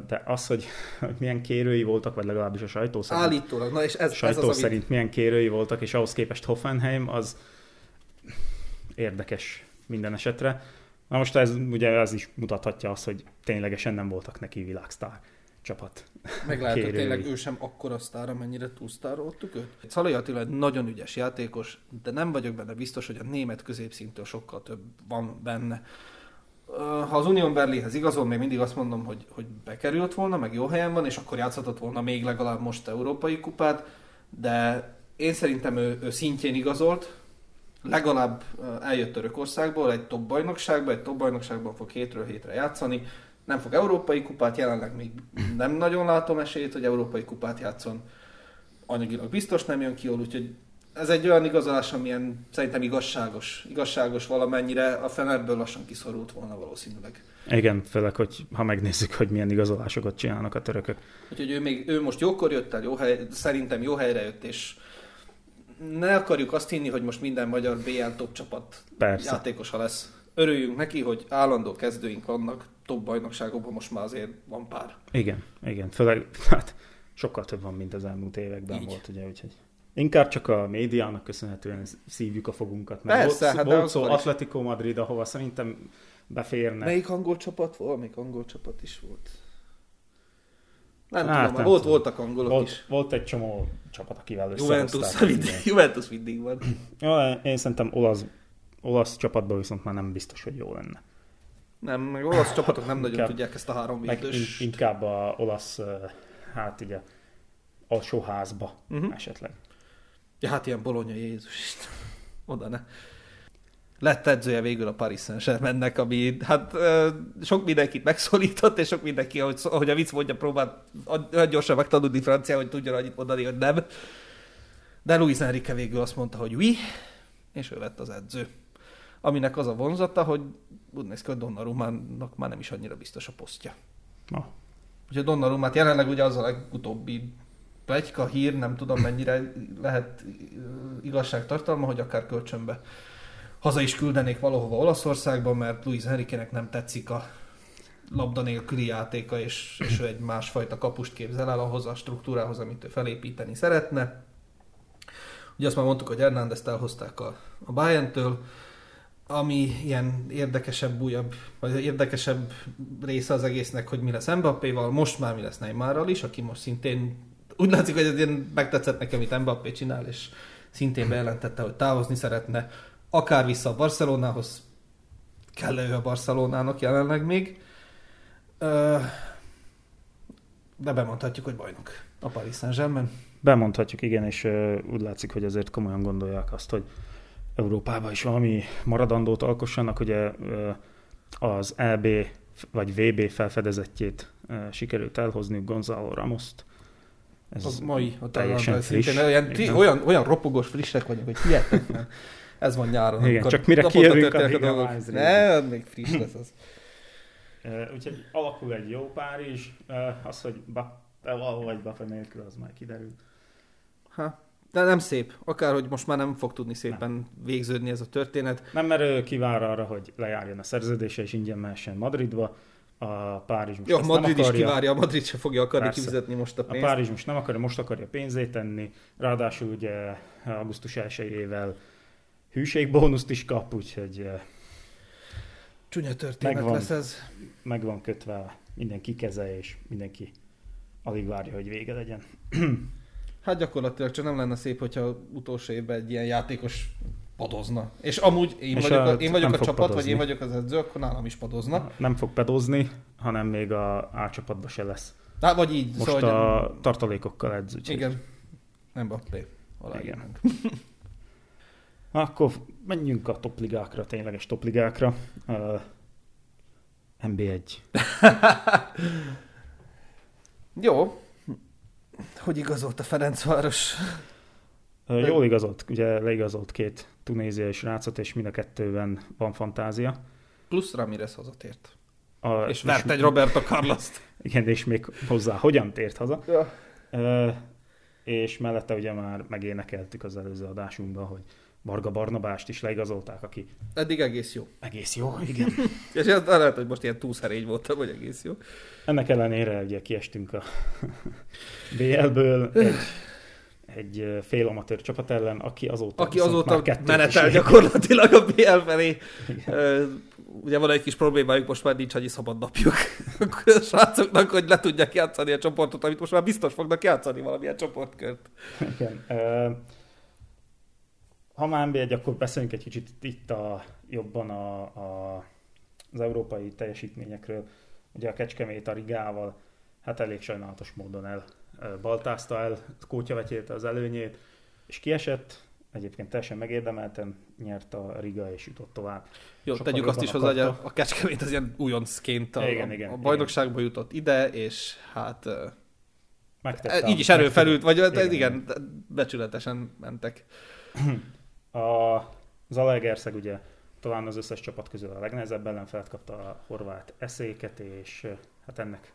de az, hogy, hogy milyen kérői voltak, vagy legalábbis a sajtó szerint, Állítólag. Na és ez, ez sajtó az, amit... szerint milyen kérői voltak, és ahhoz képest Hoffenheim, az érdekes minden esetre. Na most ez ugye ez is mutathatja azt, hogy ténylegesen nem voltak neki világsztár csapat. Meg lehet, hogy kérői. tényleg ő sem akkora sztár, amennyire túlsztároltuk őt. Szalai Attila egy nagyon ügyes játékos, de nem vagyok benne biztos, hogy a német középszintől sokkal több van benne. Ha az Union Berlinhez igazol, még mindig azt mondom, hogy, hogy bekerült volna, meg jó helyen van, és akkor játszhatott volna még legalább most európai kupát, de én szerintem ő, ő szintjén igazolt, legalább eljött Törökországból egy top bajnokságba, egy top bajnokságban fog hétről hétre játszani, nem fog európai kupát, jelenleg még nem nagyon látom esélyt, hogy európai kupát játszon. Anyagilag biztos nem jön ki jól, úgyhogy ez egy olyan igazolás, amilyen szerintem igazságos. Igazságos valamennyire, a Fenerből lassan kiszorult volna valószínűleg. Igen, főleg, hogy ha megnézzük, hogy milyen igazolásokat csinálnak a törökök. Úgyhogy ő, még, ő most jókor jött el, jó hely, szerintem jó helyre jött, és ne akarjuk azt hinni, hogy most minden magyar BL top csapat Persze. játékosa lesz. Örüljünk neki, hogy állandó kezdőink vannak, top bajnokságokban most már azért van pár. Igen, igen. Főleg, hát sokkal több van, mint az elmúlt években Így. volt, ugye, úgyhogy Inkább csak a médiának köszönhetően szívjuk a fogunkat. Mert Persze, volt, hát volt szó. Atletico Madrid, ahova szerintem beférne. Melyik angol csapat volt? Melyik angol csapat is volt? Nem Hát, tudom, nem volt, tudom. voltak angolok Volt, is. volt egy csomó csapat, akivel Juventus, mindig, Juventus mindig van. Ja, én szerintem olasz, olasz csapatban viszont már nem biztos, hogy jó lenne. Nem, meg olasz csapatok nem nagyon Inkább- tudják ezt a három védős. in, inkább a olasz, hát ugye, alsóházba Mhm. esetleg. Ja, hát ilyen Bologna, Jézus. Oda ne. Lett edzője végül a Paris Saint-Germainnek, ami hát sok mindenkit megszólított, és sok mindenki, ahogy, ahogy a vicc mondja, próbált olyan gyorsan megtanulni francia, hogy tudjon annyit mondani, hogy nem. De Luis Enrique végül azt mondta, hogy oui, és ő lett az edző. Aminek az a vonzata, hogy úgy néz ki, hogy Donnarummának már nem is annyira biztos a posztja. Na, Úgyhogy Donnarumát jelenleg ugye az a legutóbbi plegyka, hír, nem tudom mennyire lehet igazságtartalma, hogy akár kölcsönbe haza is küldenék valahova Olaszországba, mert Luis Enrique-nek nem tetszik a labda nélküli játéka, és, és ő egy másfajta kapust képzel el ahhoz a struktúrához, amit ő felépíteni szeretne. Ugye azt már mondtuk, hogy Hernández elhozták a, a Bayern-től, ami ilyen érdekesebb, újabb, vagy érdekesebb része az egésznek, hogy mi lesz Mbappéval, most már mi lesz Neymarral is, aki most szintén úgy látszik, hogy ez ilyen megtetszett nekem, amit Mbappé csinál, és szintén bejelentette, hogy távozni szeretne, akár vissza a Barcelonához, kell ő a Barcelonának jelenleg még, de bemondhatjuk, hogy bajnok a Paris Saint-Germain. bemondhatjuk, igen, és úgy látszik, hogy azért komolyan gondolják azt, hogy Európában is valami maradandót alkossanak, ugye az EB vagy VB felfedezettjét sikerült elhozni Gonzalo Ramoszt. Ez Az mai, a teljesen friss. olyan, Igen. olyan, olyan ropogós frissek vagyunk, hogy hihetetlen. Ez van nyáron. Igen, csak mire kijövünk, addig a dolgok. Wise Ne, még friss lesz az. Ö, Úgyhogy alakul egy jó pár is. Ö, Az, hogy Bappe vagy Bappe nélkül, az már kiderül. Ha. De nem szép. Akárhogy most már nem fog tudni szépen végződni ez a történet. Nem, mert ő kivár arra, hogy lejárjon a szerződése, és ingyen mehessen Madridba. A Párizs most Jó, Madrid nem is kivárja, a Madrid se fogja akarni Persze. kifizetni most a A pénzt. Párizs most nem akarja, most akarja pénzét tenni, ráadásul ugye augusztus 1 hűségbónuszt is kap, úgyhogy eh, Csúnya történet Megvan. lesz ez. meg van kötve mindenki keze, és mindenki alig várja, hogy vége legyen. Hát gyakorlatilag csak nem lenne szép, hogyha utolsó évben egy ilyen játékos padozna. És amúgy én És vagyok, a, hát én vagyok nem a csapat, vagy padozni. én vagyok az edző, akkor nálam is padozna. Nem fog pedozni, hanem még a A csapatban se lesz. Hát, vagy így. Most szóval, a tartalékokkal edz, úgyhogy Igen. Nem Mbappé. Aláírnánk. Akkor menjünk a topligákra, tényleges topligákra. Uh, NB1. Jó. Hogy igazolt a Ferencváros? Jól igazolt, ugye leigazolt két tunéziai srácot, és mind a kettőben van fantázia. Plusz Ramirez hazatért. A, És vert egy Roberto Carlos-t. Igen, és még hozzá hogyan tért haza. Ja. Uh, és mellette ugye már megénekeltük az előző adásunkban, hogy Varga Barnabást is leigazolták, aki Eddig egész jó. egész jó, igen. És ez lehet, hogy most ilyen túlszerény voltam, hogy egész jó. Ennek ellenére ugye kiestünk a BL-ből egy, egy fél amatőr csapat ellen, aki azóta, Aki azóta már kettőt menetel gyakorlatilag a BL felé. Igen. Ugye van egy kis problémájuk, most már nincs annyi szabad napjuk a srácoknak, hogy le tudják játszani a csoportot, amit most már biztos fognak játszani valamilyen csoportkört. Igen. Ha már NB1, akkor beszéljünk egy kicsit itt a, jobban a, a, az európai teljesítményekről. Ugye a Kecskemét a Rigával hát elég sajnálatos módon el baltázta el, kótyavetyélte az előnyét, és kiesett, egyébként teljesen megérdemelten nyert a Riga és jutott tovább. Jó, Sokkal tegyük azt is hozzá, hogy a, a Kecskemét az ilyen újoncként a, Igen, a, igen, a igen. bajnokságba jutott ide, és hát ö, Megtette a- így is erőfelült, vagy igen, Igen, igen, becsületesen mentek. A Zalaegerszeg ugye talán az összes csapat közül a legnehezebb ellenfelet kapta a horvát eszéket, és hát ennek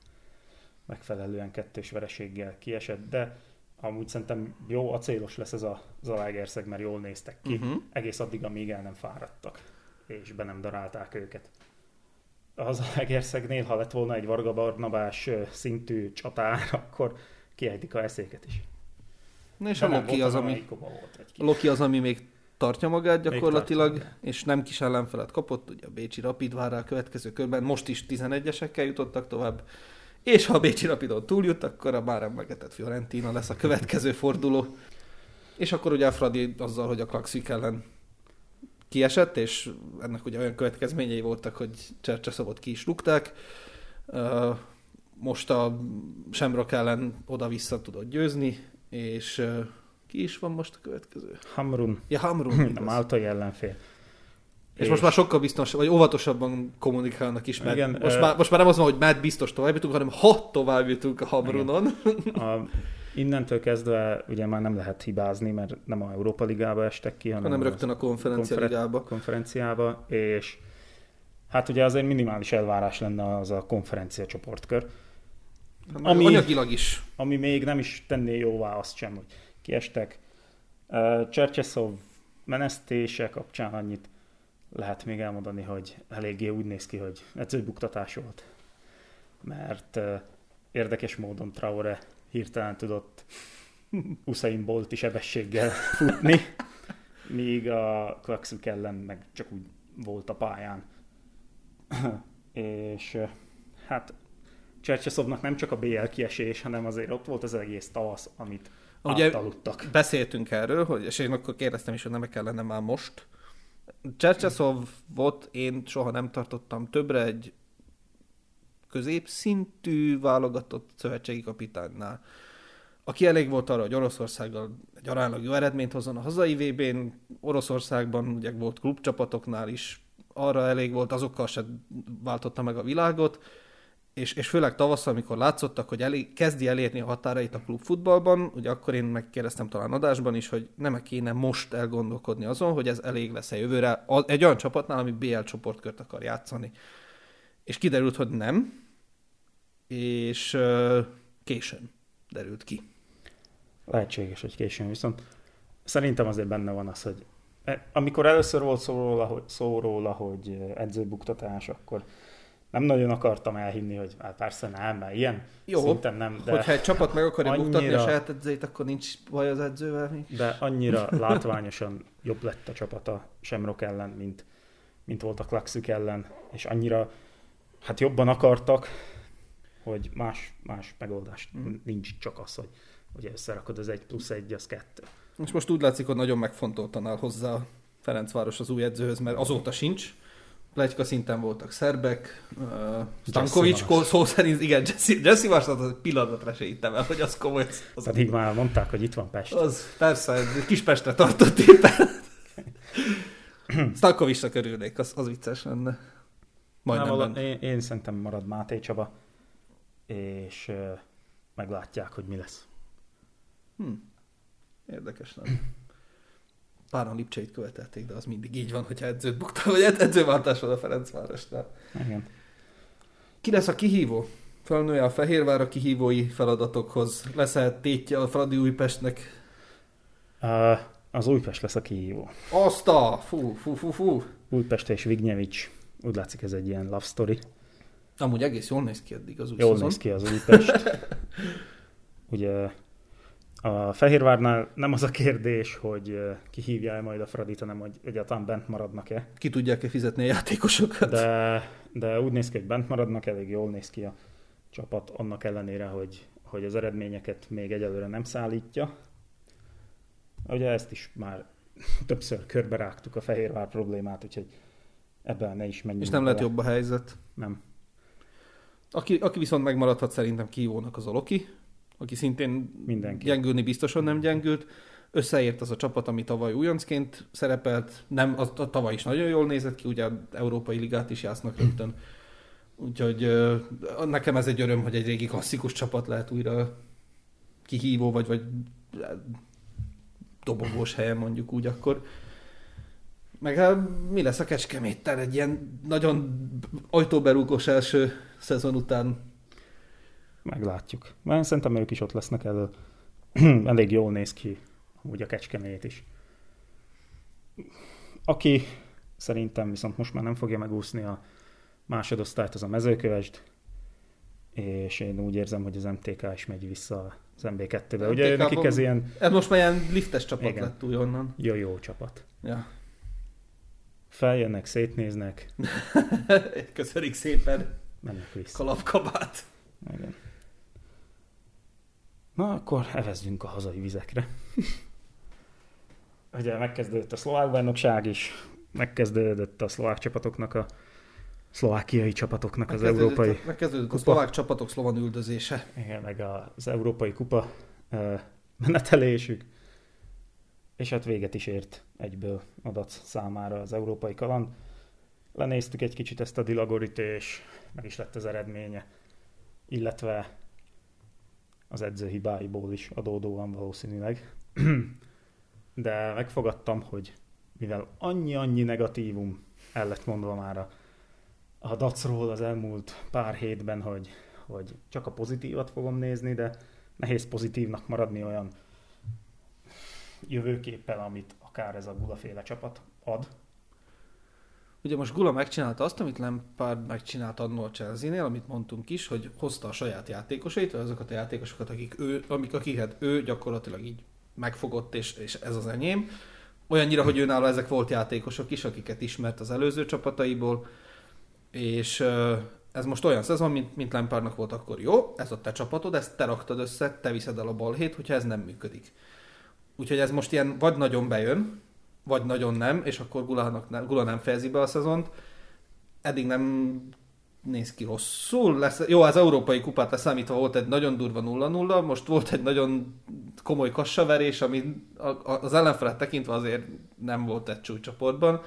megfelelően kettős vereséggel kiesett, de amúgy szerintem jó, acélos lesz ez a Zalaegerszeg, mert jól néztek ki, Uh-huh. egész addig, amíg el nem fáradtak, és be nem darálták őket. Az Zalaegerszegnél, ha lett volna egy Varga Barnabás szintű csatár, akkor kiejtik a eszéket is. Na és De a Loki az, ami, a. Loki az, ami még tartja magát gyakorlatilag, tartja és nem kis ellenfelet kapott, ugye a Bécsi Rapid vár rá a következő körben, most is 11-esekkel jutottak tovább, és ha a Bécsi Rapidon túljut, akkor a már emlegetett Fiorentina lesz a következő forduló. És akkor ugye a Fradi azzal, hogy a Klaxvik ellen kiesett, és ennek ugye olyan következményei voltak, hogy Csercseszobot ki is rúgták. Most a Semrok ellen oda-vissza tudott győzni, és ki is van most a következő? Hamrun, Ja, Hamrun. a máltai ellenfél. És, most már sokkal biztos, vagy óvatosabban kommunikálnak is, mert Igen, most, ö- már, most már nem az van, hogy mert biztos tovább jutunk, hanem ha tovább jutunk a Hamrunon. A, innentől kezdve ugye már nem lehet hibázni, mert nem a Európa Ligába estek ki, hanem, hanem rögtön a konferencia konferen- ligába. konferenciába, és hát ugye azért minimális elvárás lenne az a konferencia csoportkör, Ami... Ami- Anyagilag is. ami még nem is tenné jóvá azt sem, hogy kiestek. Uh, Csercseszov menesztése kapcsán annyit lehet még elmondani, hogy eléggé úgy néz ki, hogy edzőbuktatás volt. Mert érdekes módon Traore hirtelen tudott Usain Bolt sebességgel futni, míg a Klaxvik ellen meg csak úgy volt a pályán. És hát Csercseszovnak nem csak a BL kiesés, hanem azért ott volt az egész tavasz, amit Ugye- átaludtak. Beszéltünk erről, hogy, és én akkor kérdeztem is, hogy nem kellene már most. Csercseszovot én soha nem tartottam többre egy középszintű válogatott szövetségi kapitánynál, aki elég volt arra, hogy Oroszországgal egy aránylag jó eredményt hozzon a hazai VB-n, Oroszországban ugye volt klubcsapatoknál is, arra elég volt, azokkal se váltotta meg a világot, és, és főleg tavasszal, amikor látszottak, hogy elé, kezdi elérni a határait a klubfutballban, ugye akkor én megkérdeztem talán adásban is, hogy nem kéne most elgondolkodni azon, hogy ez elég lesz-e jövőre egy olyan csapatnál, ami BL csoportkört akar játszani. És kiderült, hogy nem, és ö, későn derült ki. Lehetséges, hogy későn viszont szerintem azért benne van az, hogy e, amikor először volt szó róla, hogy, szó róla, hogy edzőbuktatás, akkor nem nagyon akartam elhinni, hogy hát persze nem, mert ilyen Jó, szinten nem, De... Hogyha egy csapat meg akarja annyira- buktatni a saját edzőit, akkor nincs baj az edzővel. mi? de annyira látványosan jobb lett a csapata Semrok ellen, mint, mint volt a Klaxük ellen, és annyira hát jobban akartak, hogy más, más megoldás Mm. nincs, csak az, hogy, hogy összerakod az egy plusz egy, az kettő. És most úgy látszik, hogy nagyon megfontoltan áll hozzá Ferencváros az új edzőhöz, mert azóta sincs. Plegyka szinten voltak szerbek, uh, Stankovics szó szerint, igen, Jesse, Jesse az egy pillanatra se hittem el, hogy az komoly. Az, Pedig már mondták, hogy itt van Pest. az persze, Kispestre tartott éppen. Stankovicsnak örülnék, az, az vicces lenne. Majdnem Nem, vala- én, én szerintem marad Máté Csaba, és uh, meglátják, hogy mi lesz. Hm. Érdekes lenne. Páran Lipcseit követelték, de az mindig így van, hogyha edzőt bukta, vagy ed- edzőváltás van a Ferencvárosnál. Igen. Ki lesz a kihívó? Felnője a Fehérvár a kihívói feladatokhoz. Lesz-e tétje a Fradi Újpestnek? Uh, az Újpest lesz a kihívó. Azt a! Fú, fú, fú, fú. Újpest és Vignyevics. Úgy látszik ez egy ilyen love story. Amúgy egész jól néz ki eddig az új Jól szezon. néz ki az Újpest. Ugye a Fehérvárnál nem az a kérdés, hogy ki hívja el majd a Fradit, hanem hogy egyáltalán bent maradnak-e. Ki tudják-e fizetni a játékosokat? De, de úgy néz ki, hogy bent maradnak, elég jól néz ki a csapat, annak ellenére, hogy, hogy az eredményeket még egyelőre nem szállítja. Ugye ezt is már többször körbe rágtuk a Fehérvár problémát, úgyhogy ebben ne is menjünk És nem lett jobb a helyzet. Nem. Aki, aki viszont megmaradhat szerintem kihívónak az a Loki. Aki szintén Mindenki. gyengülni biztosan nem gyengült. Összeért az a csapat, ami tavaly újoncként szerepelt. Nem, az, a tavaly is nagyon jól nézett ki, ugye Európai Ligát is játsznak rögtön. Úgyhogy nekem ez egy öröm, hogy egy régi klasszikus csapat lehet újra kihívó, vagy, vagy dobogós helyen mondjuk úgy akkor. Meg hát, mi lesz a Kecskeméttel egy ilyen nagyon ajtóberúgós első szezon után? Meglátjuk. Mert szerintem ők is ott lesznek elő. Elég jól néz ki úgy a kecskemét is. Aki szerintem viszont most már nem fogja megúszni a másodosztályt, az a mezőkövesd, és én úgy érzem, hogy az MTK is megy vissza az MB2-be. Ugye nekik ez ilyen Ez most már ilyen liftes csapat Igen. lett újonnan. jó-jó csapat. Ja. Feljönnek, szétnéznek, Köszönjük szépen, mennek vissza. kalapkabát. Igen. Na, akkor evezzünk a hazai vizekre. Ugye megkezdődött a szlovák bajnokság is, megkezdődött a szlovák csapatoknak a szlovákiai csapatoknak az európai, a- Megkezdődött a kupa. szlovák csapatok szlovan üldözése. igen, meg az európai kupa ö, menetelésük, és hát véget is ért egyből adat számára az európai kaland. Lenéztük egy kicsit ezt a dilagorit, és meg is lett az eredménye, illetve az edző hibáiból is adódóan valószínűleg. De megfogadtam, hogy mivel annyi-annyi negatívum el lett mondva már a, a dacról az elmúlt pár hétben, hogy, hogy csak a pozitívat fogom nézni, de nehéz pozitívnak maradni olyan jövőképpel, amit akár ez a gulaféle csapat ad. Ugye most Gula megcsinálta azt, amit Lampard megcsinált annól Chelsea-nél, amit mondtunk is, hogy hozta a saját játékosait, vagy azokat a játékosokat, akik ő, amik, akiket ő gyakorlatilag így megfogott, és, és ez az enyém. Olyannyira, hogy őnála ezek volt játékosok is, akiket ismert az előző csapataiból, és ez most olyan szezon, mint, mint Lampardnak volt akkor jó, ez a te csapatod, ezt te raktad össze, te viszed el a balhét, hogyha ez nem működik. Úgyhogy ez most ilyen vagy nagyon bejön, vagy nagyon nem, és akkor Gulának Gula nem fejezi be a szezont. Eddig nem néz ki rosszul. Lesz, jó, az európai kupát leszámítva volt egy nagyon durva 0-0, most volt egy nagyon komoly kassaverés, ami az ellenfelet tekintve azért nem volt egy csúcscsoportban.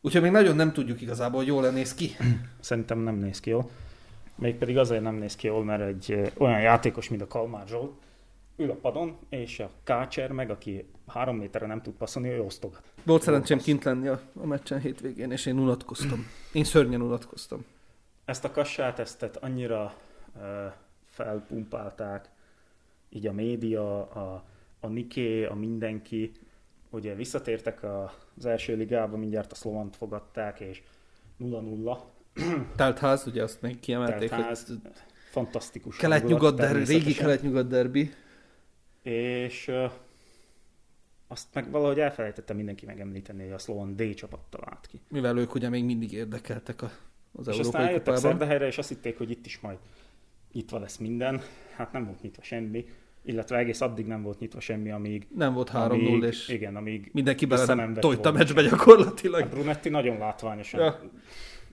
Úgyhogy még nagyon nem tudjuk igazából, hogy jól néz ki. Szerintem nem néz ki jól. Mégpedig azért nem néz ki jól, mert egy olyan játékos, mint a Kalmár Zsolt, ül a padon, és a Kácser meg, aki három méterre nem tud passzolni, ő osztogat. Volt szerencsém kint lenni a, a meccsen hétvégén, és én unatkoztam. Én szörnyen unatkoztam. Ezt a kassát, ezt annyira uh, felpumpálták, így a média, a, a Niké, a mindenki, ugye visszatértek a, az első ligába, mindjárt a szlovant fogadták, és 0-0, Telt ház, ugye azt még kiemelték, Telt ház, hogy fantasztikus. kelet-nyugat derbi, régi kelet-nyugat derbi. És uh, azt meg valahogy elfelejtette mindenki megemlíteni, hogy a Slovan D csapattal állt ki. Mivel ők ugye még mindig érdekeltek a, az és aztán Európai eljöttek Kupában. Szerdehelyre, és azt hitték, hogy itt is majd nyitva lesz minden. Hát nem volt nyitva semmi, illetve egész addig nem volt nyitva semmi, amíg... Nem volt 3-0, amíg és Igen, amíg mindenki bele nem tojta volna meccsbe gyakorlatilag. a Brunetti nagyon látványosan ja.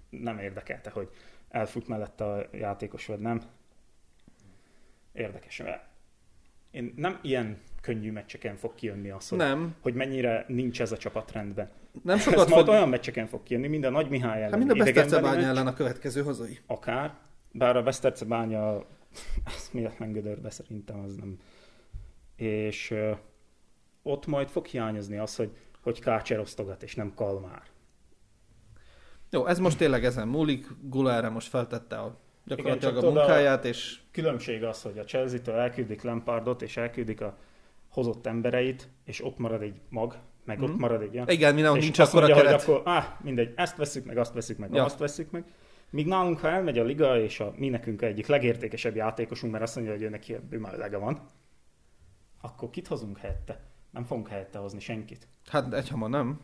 nem érdekelte, hogy elfut mellette a játékos, vagy nem. Érdekes, mert én nem ilyen könnyű meccseken fog kijönni az, hogy, Nem, hogy mennyire nincs ez a csapat rendben. nem Ez sokat majd fog... olyan meccseken fog kijönni, mind a Nagy Mihály ellen. Hát mind a idegenbeli Besztercebány meccs, ellen a következő hazai. Akár, bár a Besztercebánya az méletlen gödörbe szerintem az nem. És ö, ott majd fog hiányozni az, hogy, hogy Kácser osztogat, és nem Kalmár. Jó, ez most tényleg ezen múlik. Gula erre most feltette a, gyakorlatilag csak a a- munkáját, és Különbség az, hogy a Chelsea-től elküldik Lampardot, és elküldik a hozott embereit, és ott marad egy mag, meg Mhm. ott marad egy olyan. igen, mindenhol és nincs akkor a keret. akkor, áh, mindegy, ezt veszük meg, azt veszük meg, Ja. azt veszük meg. Míg nálunk, ha elmegy a liga, és a, mi nekünk egyik legértékesebb játékosunk, mert azt mondja, hogy ő neki bőmelege van, akkor kit hozunk helyette? Nem fogunk helyette hozni senkit. Hát egyhamar nem.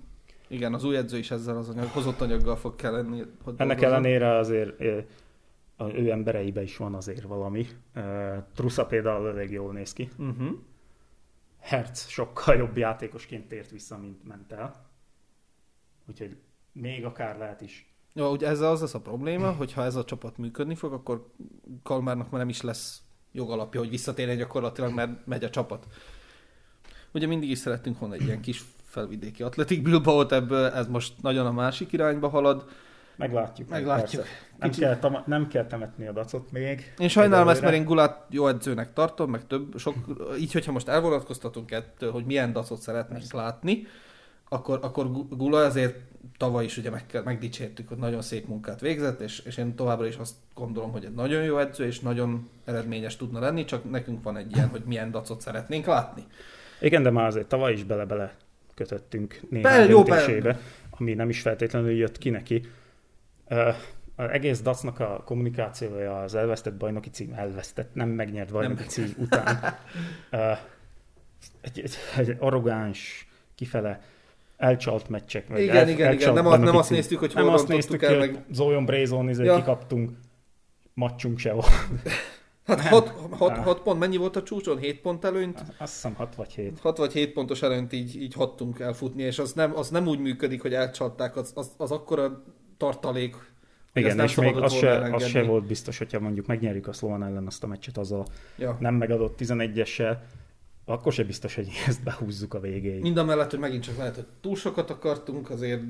Igen, az új edző is ezzel az anyag, hozott anyaggal fog. Hogy Ennek dolgozzon. ellenére azért a ő embereibe is van azért valami. Ö, Trusza például elég jól néz ki. Uh-huh. Hertz sokkal jobb játékosként tért vissza, mint ment el. Úgyhogy még akár lehet is. Jó, ugye ez az lesz a probléma, hogy ha ez a csapat működni fog, akkor Kalmárnak már nem is lesz jogalapja, hogy visszatérjen gyakorlatilag, mert megy a csapat. Ugye mindig is szerettünk volna egy ilyen kis felvidéki atletik bilbao ebből, ez most nagyon a másik irányba halad. Meglátjuk. Meglátjuk. Nem kell, tam- nem kell temetni a dacot még. Én sajnálom ezt, mert én Gulát jó edzőnek tartom, meg több, sok, így, hogyha most elvonatkoztatunk ettől, hogy milyen dacot szeretnénk Persze. látni, akkor, akkor Gu- Gula azért tavaly is ugye meg, megdicsértük, hogy nagyon szép munkát végzett, és, és én továbbra is azt gondolom, hogy egy nagyon jó edző, és nagyon eredményes tudna lenni, csak nekünk van egy ilyen, hogy milyen dacot szeretnénk látni. Igen, de már azért tavaly is bele-bele kötöttünk néhány jó, döntésébe, ami nem is feltétlenül jött ki neki. Az egész dacnak a kommunikációja az elvesztett bajnoki cím, elvesztett, nem megnyert bajnoki Nem. cím után. Egy, egy, egy arrogáns, kifele elcsalt meccsek. meg Igen, el- igen, igen, nem, nem azt cím. néztük, hogy nem azt néztük, el, meg... Zójon Brézon izé Ja. kikaptunk, matchunk se volt. Hát nem. 6 hat, Nem. hat pont, mennyi volt a csúcson? 7 pont előnyt? Azt hiszem 6 vagy 7. 6 vagy 7 pontos előnyt így, így hattunk elfutni, és az nem, az nem úgy működik, hogy elcsalták, az, az, az akkora tartalék, Igen, és még az se, az se volt biztos, hogyha mondjuk megnyerjük a Szlovan ellen azt a meccset az a Ja. nem megadott 11-essel, akkor se biztos, hogy ezt behúzzuk a végéig. Mind a mellett, hogy megint csak lehet, hogy túl sokat akartunk, azért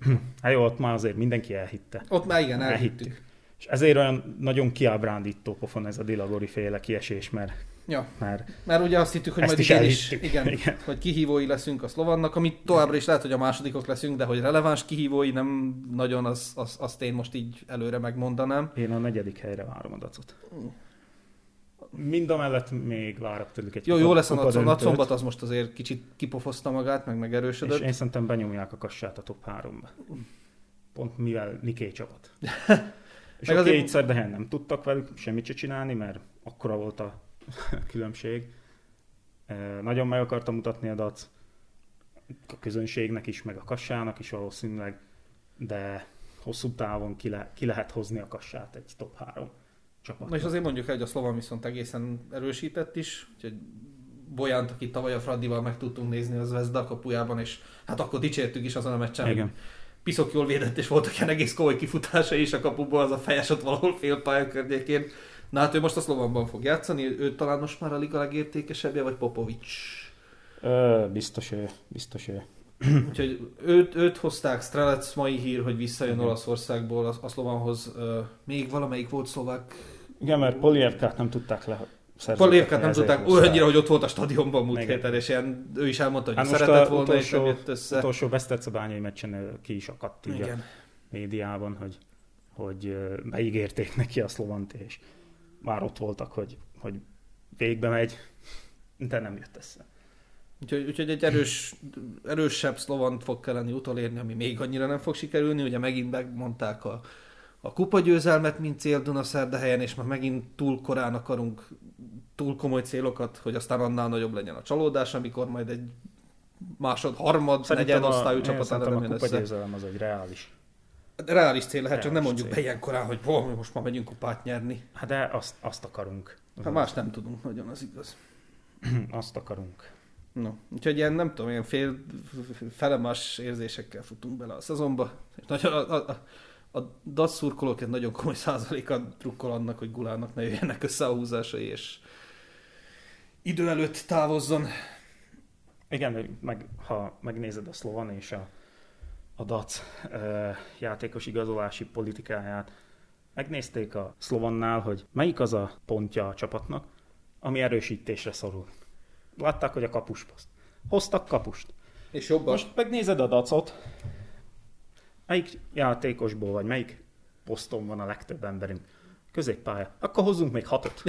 Hát jó, ott már azért mindenki elhitte. ott már igen, Elhittük. elhittük. És ezért olyan nagyon kiábrándító pofon ez a Dilagori féle kiesés, mert, Ja, mert mert ugye azt hittük, hogy majd is is, igen, Igen. hogy kihívói leszünk a Szlovannak, amit továbbra is lehet, hogy a másodikok leszünk, de hogy releváns kihívói nem nagyon, az, az, azt én most így előre megmondanám. én a negyedik helyre várom a dacot. Mind a mellett még várok tőlük egy Jó, kupa- jó lesz a kupadöntőt, Nagy Szombat, az most azért kicsit kipofozta magát, meg És megerősödött. én szerintem benyomják a kassát a top 3-ba. Pont mivel Niké csapat. És Meg oké, azért- itt Szerdehen nem tudtak velük semmit se csinálni, mert akkora volt a különbség. Nagyon meg akartam mutatni a dac a közönségnek is, meg a kassának is valószínűleg, de hosszú távon ki, le, ki lehet hozni a kassát egy top 3 csapat. Na és azért mondjuk el, hogy a Szlovan viszont egészen erősített is, úgyhogy Bolyánt, akit tavaly a Fradival meg tudtunk nézni az Vezda kapujában, és hát akkor dicsértük is azon a meccsen, Igen. piszok jól védett, és voltak ilyen egész komoly kifutása is a kapuból, az a fejes ott valahol fél pálya környékén. Na hát ő most a Szlovanban fog játszani, ő talán most már a liga legértékesebbje, vagy Popovics. Ö, biztos ő, biztos ő. Úgyhogy őt, őt hozták, Strelec mai hír, hogy visszajön Igen. Olaszországból a, a Szlovanhoz. Ö, még valamelyik volt szlovák Igen, mert Polievkát nem tudták le Palévkát nem tudták olyannyira, hogy ott volt a stadionban múlt héten, és ilyen, ő is elmondta, hogy Hát szeretett a volna, és nem utolsó, jött össze. utolsó Besztercebányai meccsen ki is akadt így a Igen. médiában, hogy, hogy beígérték neki a szlovant, és már ott voltak, hogy, hogy végbe megy, de nem jött össze. Úgyhogy, úgyhogy egy erős, erősebb szlovant fog kelleni utolérni, ami még annyira nem fog sikerülni. Ugye megint megmondták a, a kupagyőzelmet, mint cél Dunaszerdahelyen, és már megint túl korán akarunk túl komoly célokat, hogy aztán annál nagyobb legyen a csalódás, amikor majd egy másod, harmad, negyed osztályú csapat ellen a jön össze. az egy reális. Reális cél lehet, csak nem Reális mondjuk be cél. ilyen korán, hogy boh, most már megyünk kupát nyerni. Hát de azt, azt akarunk. Hát más nem tudunk nagyon, az igaz. Azt akarunk. No, úgyhogy ilyen, nem tudom, ilyen fél, felemás érzésekkel futunk bele a szezonba. És nagyon, a, a, a, DAC szurkolók egy nagyon komoly százaléka trukkol annak, hogy Gulának ne jöjjenek össze a húzásai, és idő előtt távozzon. Igen, meg, ha megnézed a Szlovan és a, a DAC játékos igazolási politikáját, megnézték a Szlovannál, hogy melyik az a pontja a csapatnak, ami erősítésre szorul. Látták, hogy a kapusposzt. Hoztak kapust. És jobban. Most megnézed a dacot, melyik játékosból, vagy melyik poszton van a legtöbb emberünk? Középpálya. Akkor hozzunk még hatot.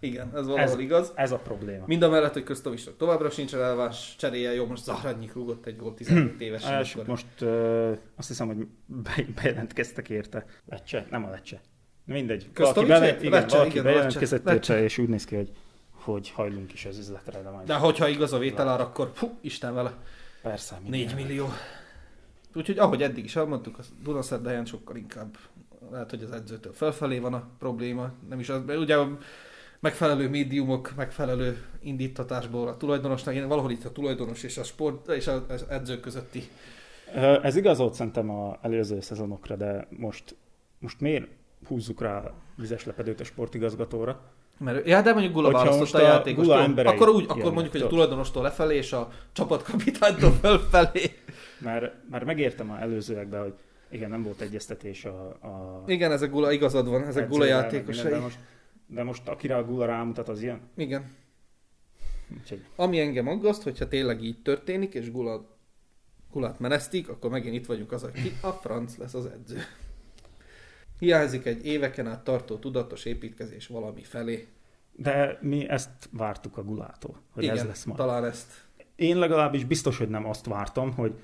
Igen, ez valahol Ez- igaz. Ez a probléma. Mind a mellett, hogy Köztovisnak továbbra sincs releváns cseréje, jó, most Zahradnyik rúgott egy gól 17 évesen. Els, akkor- most ö, azt hiszem, hogy be, bejelentkeztek érte. Lecce? Nem a Lecce. Mindegy. Valaki, bele, igen, Lecce, valaki igen, bejelentkezett Lecce. érte, és úgy néz ki, hogy, hogy hajlunk is az üzletre. De majd De hogyha igaz a vételár, akkor fú, Isten vele. persze. 4 minden. millió. Úgyhogy ahogy eddig is elmondtuk, a Dunaszerdahelyen sokkal inkább lehet, hogy az edzőtől felfelé van a probléma. Nem is az, ugye a megfelelő médiumok, megfelelő indítatásból a tulajdonosnak, én valahol itt a tulajdonos és a sport és az az edző közötti. Ez igaz volt szerintem a előző szezonokra, de most, most miért húzzuk rá vizes lepedőt a sportigazgatóra? Mert, ja, de mondjuk Gula Hogyha választotta a a játékost. Akkor úgy, akkor mondjuk, hogy a tulajdonostól lefelé, és a csapatkapitánytól fölfelé. Mert, mert megértem a előzőekben, hogy igen, nem volt egyeztetés a, a Igen, ezek Gula, igazad van, ezek Gula játékosai. De most, de most akire a Gula rámutat, az ilyen. Igen. Úgyhogy Ami engem aggaszt, hogyha tényleg így történik, és Gula, Gulát menesztik, akkor megint itt vagyunk az, hogy ki a franc lesz az edző. Hiányzik egy éveken át tartó tudatos építkezés valami felé. De mi ezt vártuk a Gulától, hogy Igen, ez lesz ma. talán ezt. Én legalábbis biztos, hogy nem azt vártam, hogy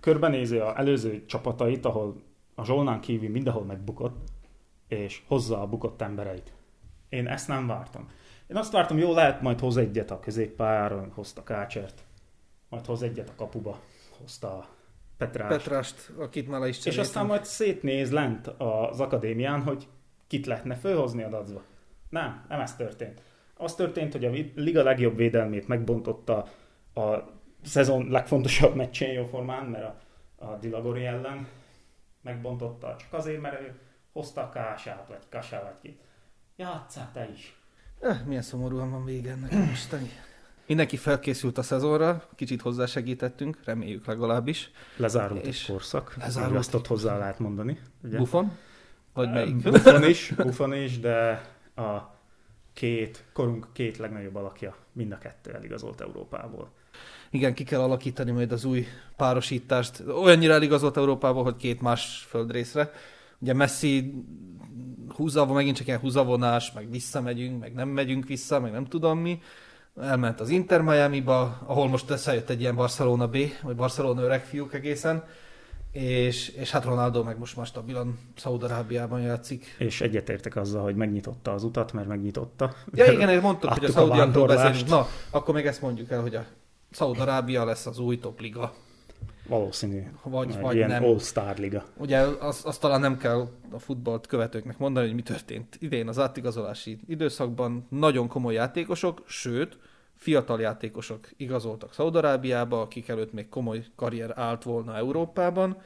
körbenézi a előző csapatait, ahol a Zsolnán kívül mindenhol megbukott, és hozza a bukott embereit. Én ezt nem vártam. Én azt vártam, jó, lehet majd hoz egyet a középpályára, hozta Kácsert, majd hoz egyet a kapuba, hozta a Petrás. Petrást, akit már le is és cseréltem. aztán majd szétnéz lent az akadémián, hogy kit lehetne fölhozni a dacba. Nem, nem ez történt. Az történt, hogy a liga legjobb védelmét megbontotta a szezon legfontosabb meccsén jóformán, mert a, a Dilagori ellen megbontotta csak azért, mert ő hozta a Kását, vagy Kasá, vagy ki. Játsszál te is. Eh, milyen szomorúan van vége ennek mostani. Mindenki felkészült a szezonra, kicsit hozzásegítettünk, reméljük legalábbis. Lezárult És egy korszak. lezárult Azt ott hozzá lehet mondani. Ugye? Buffon? Vagy melyik? Buffon is, Buffon is, de a két, korunk két legnagyobb alakja mind a kettő eligazolt Európából. Igen, ki kell alakítani majd az új párosítást. Olyannyira eligazolt Európából, hogy két más földrészre. Ugye Messi húzavon, megint csak ilyen húzavonás, meg visszamegyünk, meg nem megyünk vissza, meg nem tudom mi. Elment az Inter Miami-ba, ahol most összejött egy ilyen Barcelona B, vagy Barcelona öreg fiúk egészen. És, és hát Ronaldo meg most már stabilan Szaudarábiában játszik. És egyetértek azzal, hogy megnyitotta az utat, mert megnyitotta. Ja igen, én mondtuk, hogy a vándorlást. beszélünk. Na, akkor még ezt mondjuk el, hogy a Szaudarábia lesz az új topliga. Valószínű. Vagy, Egy vagy ilyen nem. All-Star liga. Ugye azt, azt talán nem kell a futballt követőknek mondani, hogy mi történt idén az átigazolási időszakban. Nagyon komoly játékosok, sőt, fiatal játékosok igazoltak Szaudarábiába, akik előtt még komoly karrier állt volna Európában.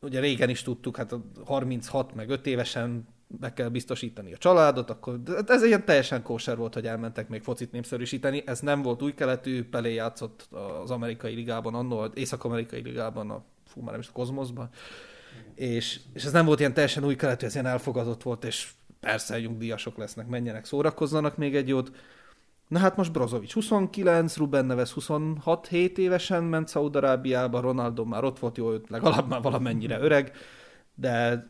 Ugye régen is tudtuk, hát a 36 meg 5 évesen be kell biztosítani a családot, akkor ez egy ilyen teljesen kóser volt, hogy elmentek még focit népszerűsíteni. Ez nem volt új keletű, Pelé játszott az amerikai ligában, annó észak-amerikai ligában, a, fú, már nem is a Kozmoszban. És, és ez nem volt ilyen teljesen új keletű, ez ilyen elfogadott volt, és persze nyugdíjasok lesznek, menjenek, szórakozzanak még egy jót. Na hát most Brozovic 29, Ruben Neves 26-7 évesen ment Szaudarábiába, Ronaldo már ott volt, jó, legalább már valamennyire öreg, de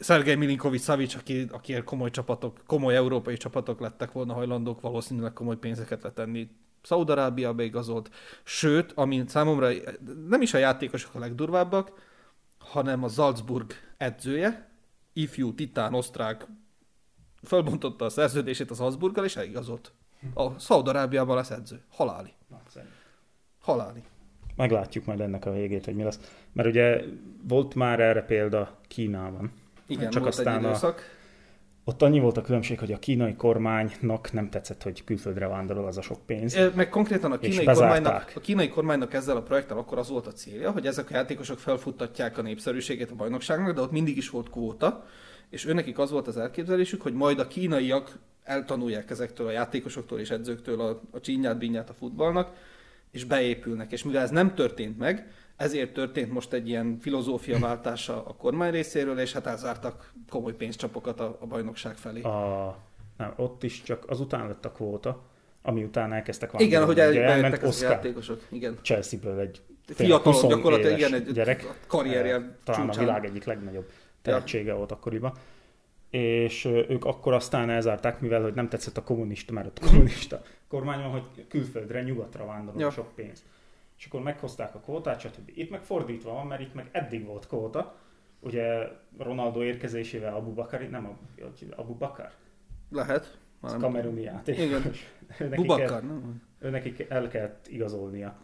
Szergej Milinkovic Savic, aki, aki komoly csapatok, komoly európai csapatok lettek volna hajlandók valószínűleg komoly pénzeket letenni Szaudarábiába igazolt. Sőt, ami számomra nem is a játékosok a legdurvábbak, hanem a Salzburg edzője, ifjú, titán, osztrák, fölbontotta a szerződését az Salzburggal, és eligazolt. A Szaudarábiában lesz edző. Haláli. Haláli. Meglátjuk majd ennek a végét, hogy mi lesz. Mert ugye volt már erre példa Kínában. Igen, Csak volt aztán egy a- időszak. Ott annyi volt a különbség, hogy a kínai kormánynak nem tetszett, hogy külföldre vándorol az a sok pénz. Meg konkrétan a kínai, kormánynak, a kínai kormánynak ezzel a projekttel akkor az volt a célja, hogy ezek a játékosok felfuttatják a népszerűségét a bajnokságnak, de ott mindig is volt kvóta, és őnekik az volt az elképzelésük, hogy majd a kínaiak eltanulják ezektől a játékosoktól és edzőktől a, a csínyát, bínyát a futballnak, és beépülnek. És mivel ez nem történt meg, ezért történt most egy ilyen filozófiaváltása a kormány részéről, és hát elzártak komoly pénzcsapokat a, a bajnokság felé. A, nem, ott is csak azután lett a kvóta, ami után elkezdtek Igen, hogy elmentek ezek a Oscar játékosok. Igen. Chelsea-ből egy Fiatalon 20 gyakorlatilag igen, egy gyerek, karrierje talán csúcsán. a világ egyik legnagyobb tehetsége volt akkoriban. És ők akkor aztán elzárták, mivel hogy nem tetszett a kommunista, mert ott kommunista kormány van, hogy külföldre, nyugatra vándorol Ja. sok pénz. És akkor meghozták a kvótát, stb. Itt meg fordítva van, mert itt meg eddig volt kvóta. Ugye Ronaldo érkezésével Abu Bakar, nem Abu, Abu Bakar, Lehet. Nem kameruni játékos. Igen. Bubakar, kell- nem? ő nekik el kellett igazolnia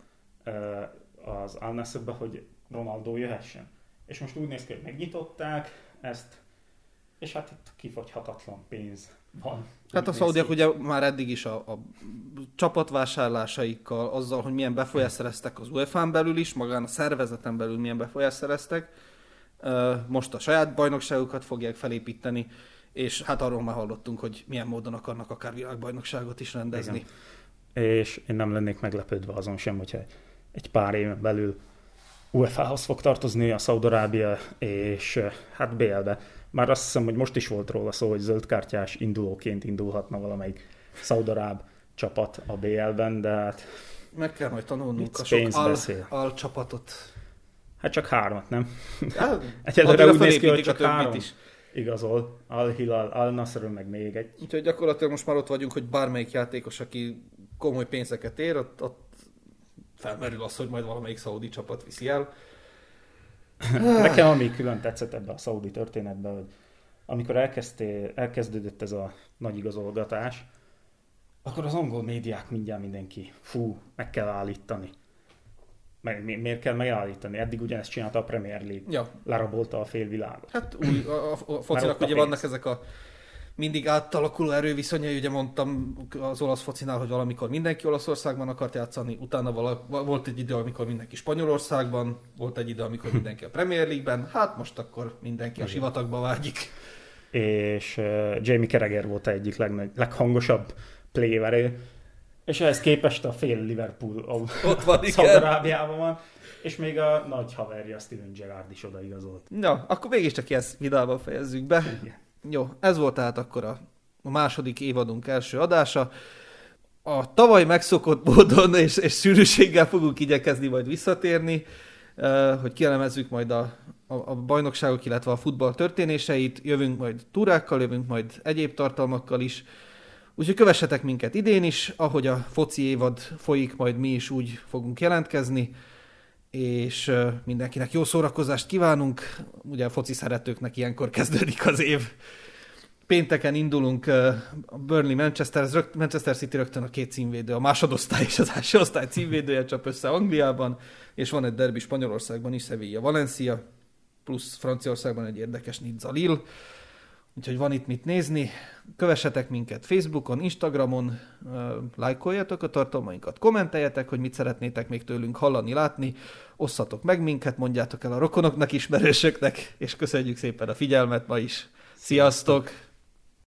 az Al hogy Ronaldo jöhessen. És most úgy néz ki, hogy megnyitották ezt, és hát itt kifogyhatatlan pénz van. Hát a szaudiak ugye már eddig is a, a csapatvásárlásaikkal, azzal, hogy milyen befolyást szereztek az UEFA-n belül is, magán a szervezeten belül milyen befolyást szereztek, most a saját bajnokságukat fogják felépíteni, és hát arról már hallottunk, hogy milyen módon akarnak akár világbajnokságot is rendezni. Igen. És én nem lennék meglepődve azon sem, hogyha egy pár éven belül UEFA-hoz fog tartozni a Szaudarábia, és hát BL-be. Már azt hiszem, hogy most is volt róla szó, hogy zöldkártyás indulóként indulhatna valamelyik Szaudaráb csapat a BL-ben, de hát... Meg kell majd tanulnunk a sok al, al csapatot. Hát csak hármat, nem? Ja, Egyelőre úgy néz ki, hogy csak három is. igazol. Al-Hilal, Al-Nasr, meg még egy. Úgyhogy gyakorlatilag most már ott vagyunk, hogy bármelyik játékos, aki komoly pénzeket ér, ott, ott felmerül az, hogy majd valamelyik szaudi csapat viszi el. Nekem ami külön tetszett ebbe a szaudi történetbe, hogy amikor elkezdté, elkezdődött ez a nagy igazolgatás, akkor az angol médiák mindjárt mindenki, fú, meg kell állítani. Meg, mi, miért kell megállítani? Eddig ugyanezt csinálta a Premier League. Ja. Lerabolta a félvilágot. Hát új, a, a, a focinak ugye vannak ezek a mindig átalakuló erőviszonyai, ugye mondtam az olasz focinál, hogy valamikor mindenki Olaszországban akart játszani, utána vala, volt egy idő, amikor mindenki Spanyolországban, volt egy idő, amikor mindenki a Premier League-ben, hát most akkor mindenki a sivatagba vágyik. És uh, Jamie Carragher volt egyik leg, leghangosabb playverő, és ehhez képest a fél Liverpool ott van, Szaudarábiában van, és még a nagy haverja Steven Gerrard is odaigazolt. Na, akkor mégiscsak ezt vidámban fejezzük be. Igen. Jó, ez volt tehát akkor a, a második évadunk első adása. A tavaly megszokott módon és, és sűrűséggel fogunk igyekezni majd visszatérni, hogy kielemezzük majd a, a, a bajnokságok, illetve a futball történéseit. Jövünk majd túrákkal, jövünk majd egyéb tartalmakkal is. Úgyhogy kövessetek minket idén is, ahogy a foci évad folyik, majd mi is úgy fogunk jelentkezni, és mindenkinek jó szórakozást kívánunk. Ugye a foci szeretőknek ilyenkor kezdődik az év. Pénteken indulunk a Burnley Manchester, Manchester City rögtön a két címvédő, a másodosztály és az első osztály címvédője csap össze Angliában, és van egy derbi Spanyolországban is, Sevilla Valencia, plusz Franciaországban egy érdekes Nizza Lille. Úgyhogy van itt mit nézni. Kövessetek minket Facebookon, Instagramon, lájkoljatok a tartalmainkat, kommenteljetek, hogy mit szeretnétek még tőlünk hallani, látni, osszatok meg minket, mondjátok el a rokonoknak, ismerősöknek, és köszönjük szépen a figyelmet ma is. Sziasztok!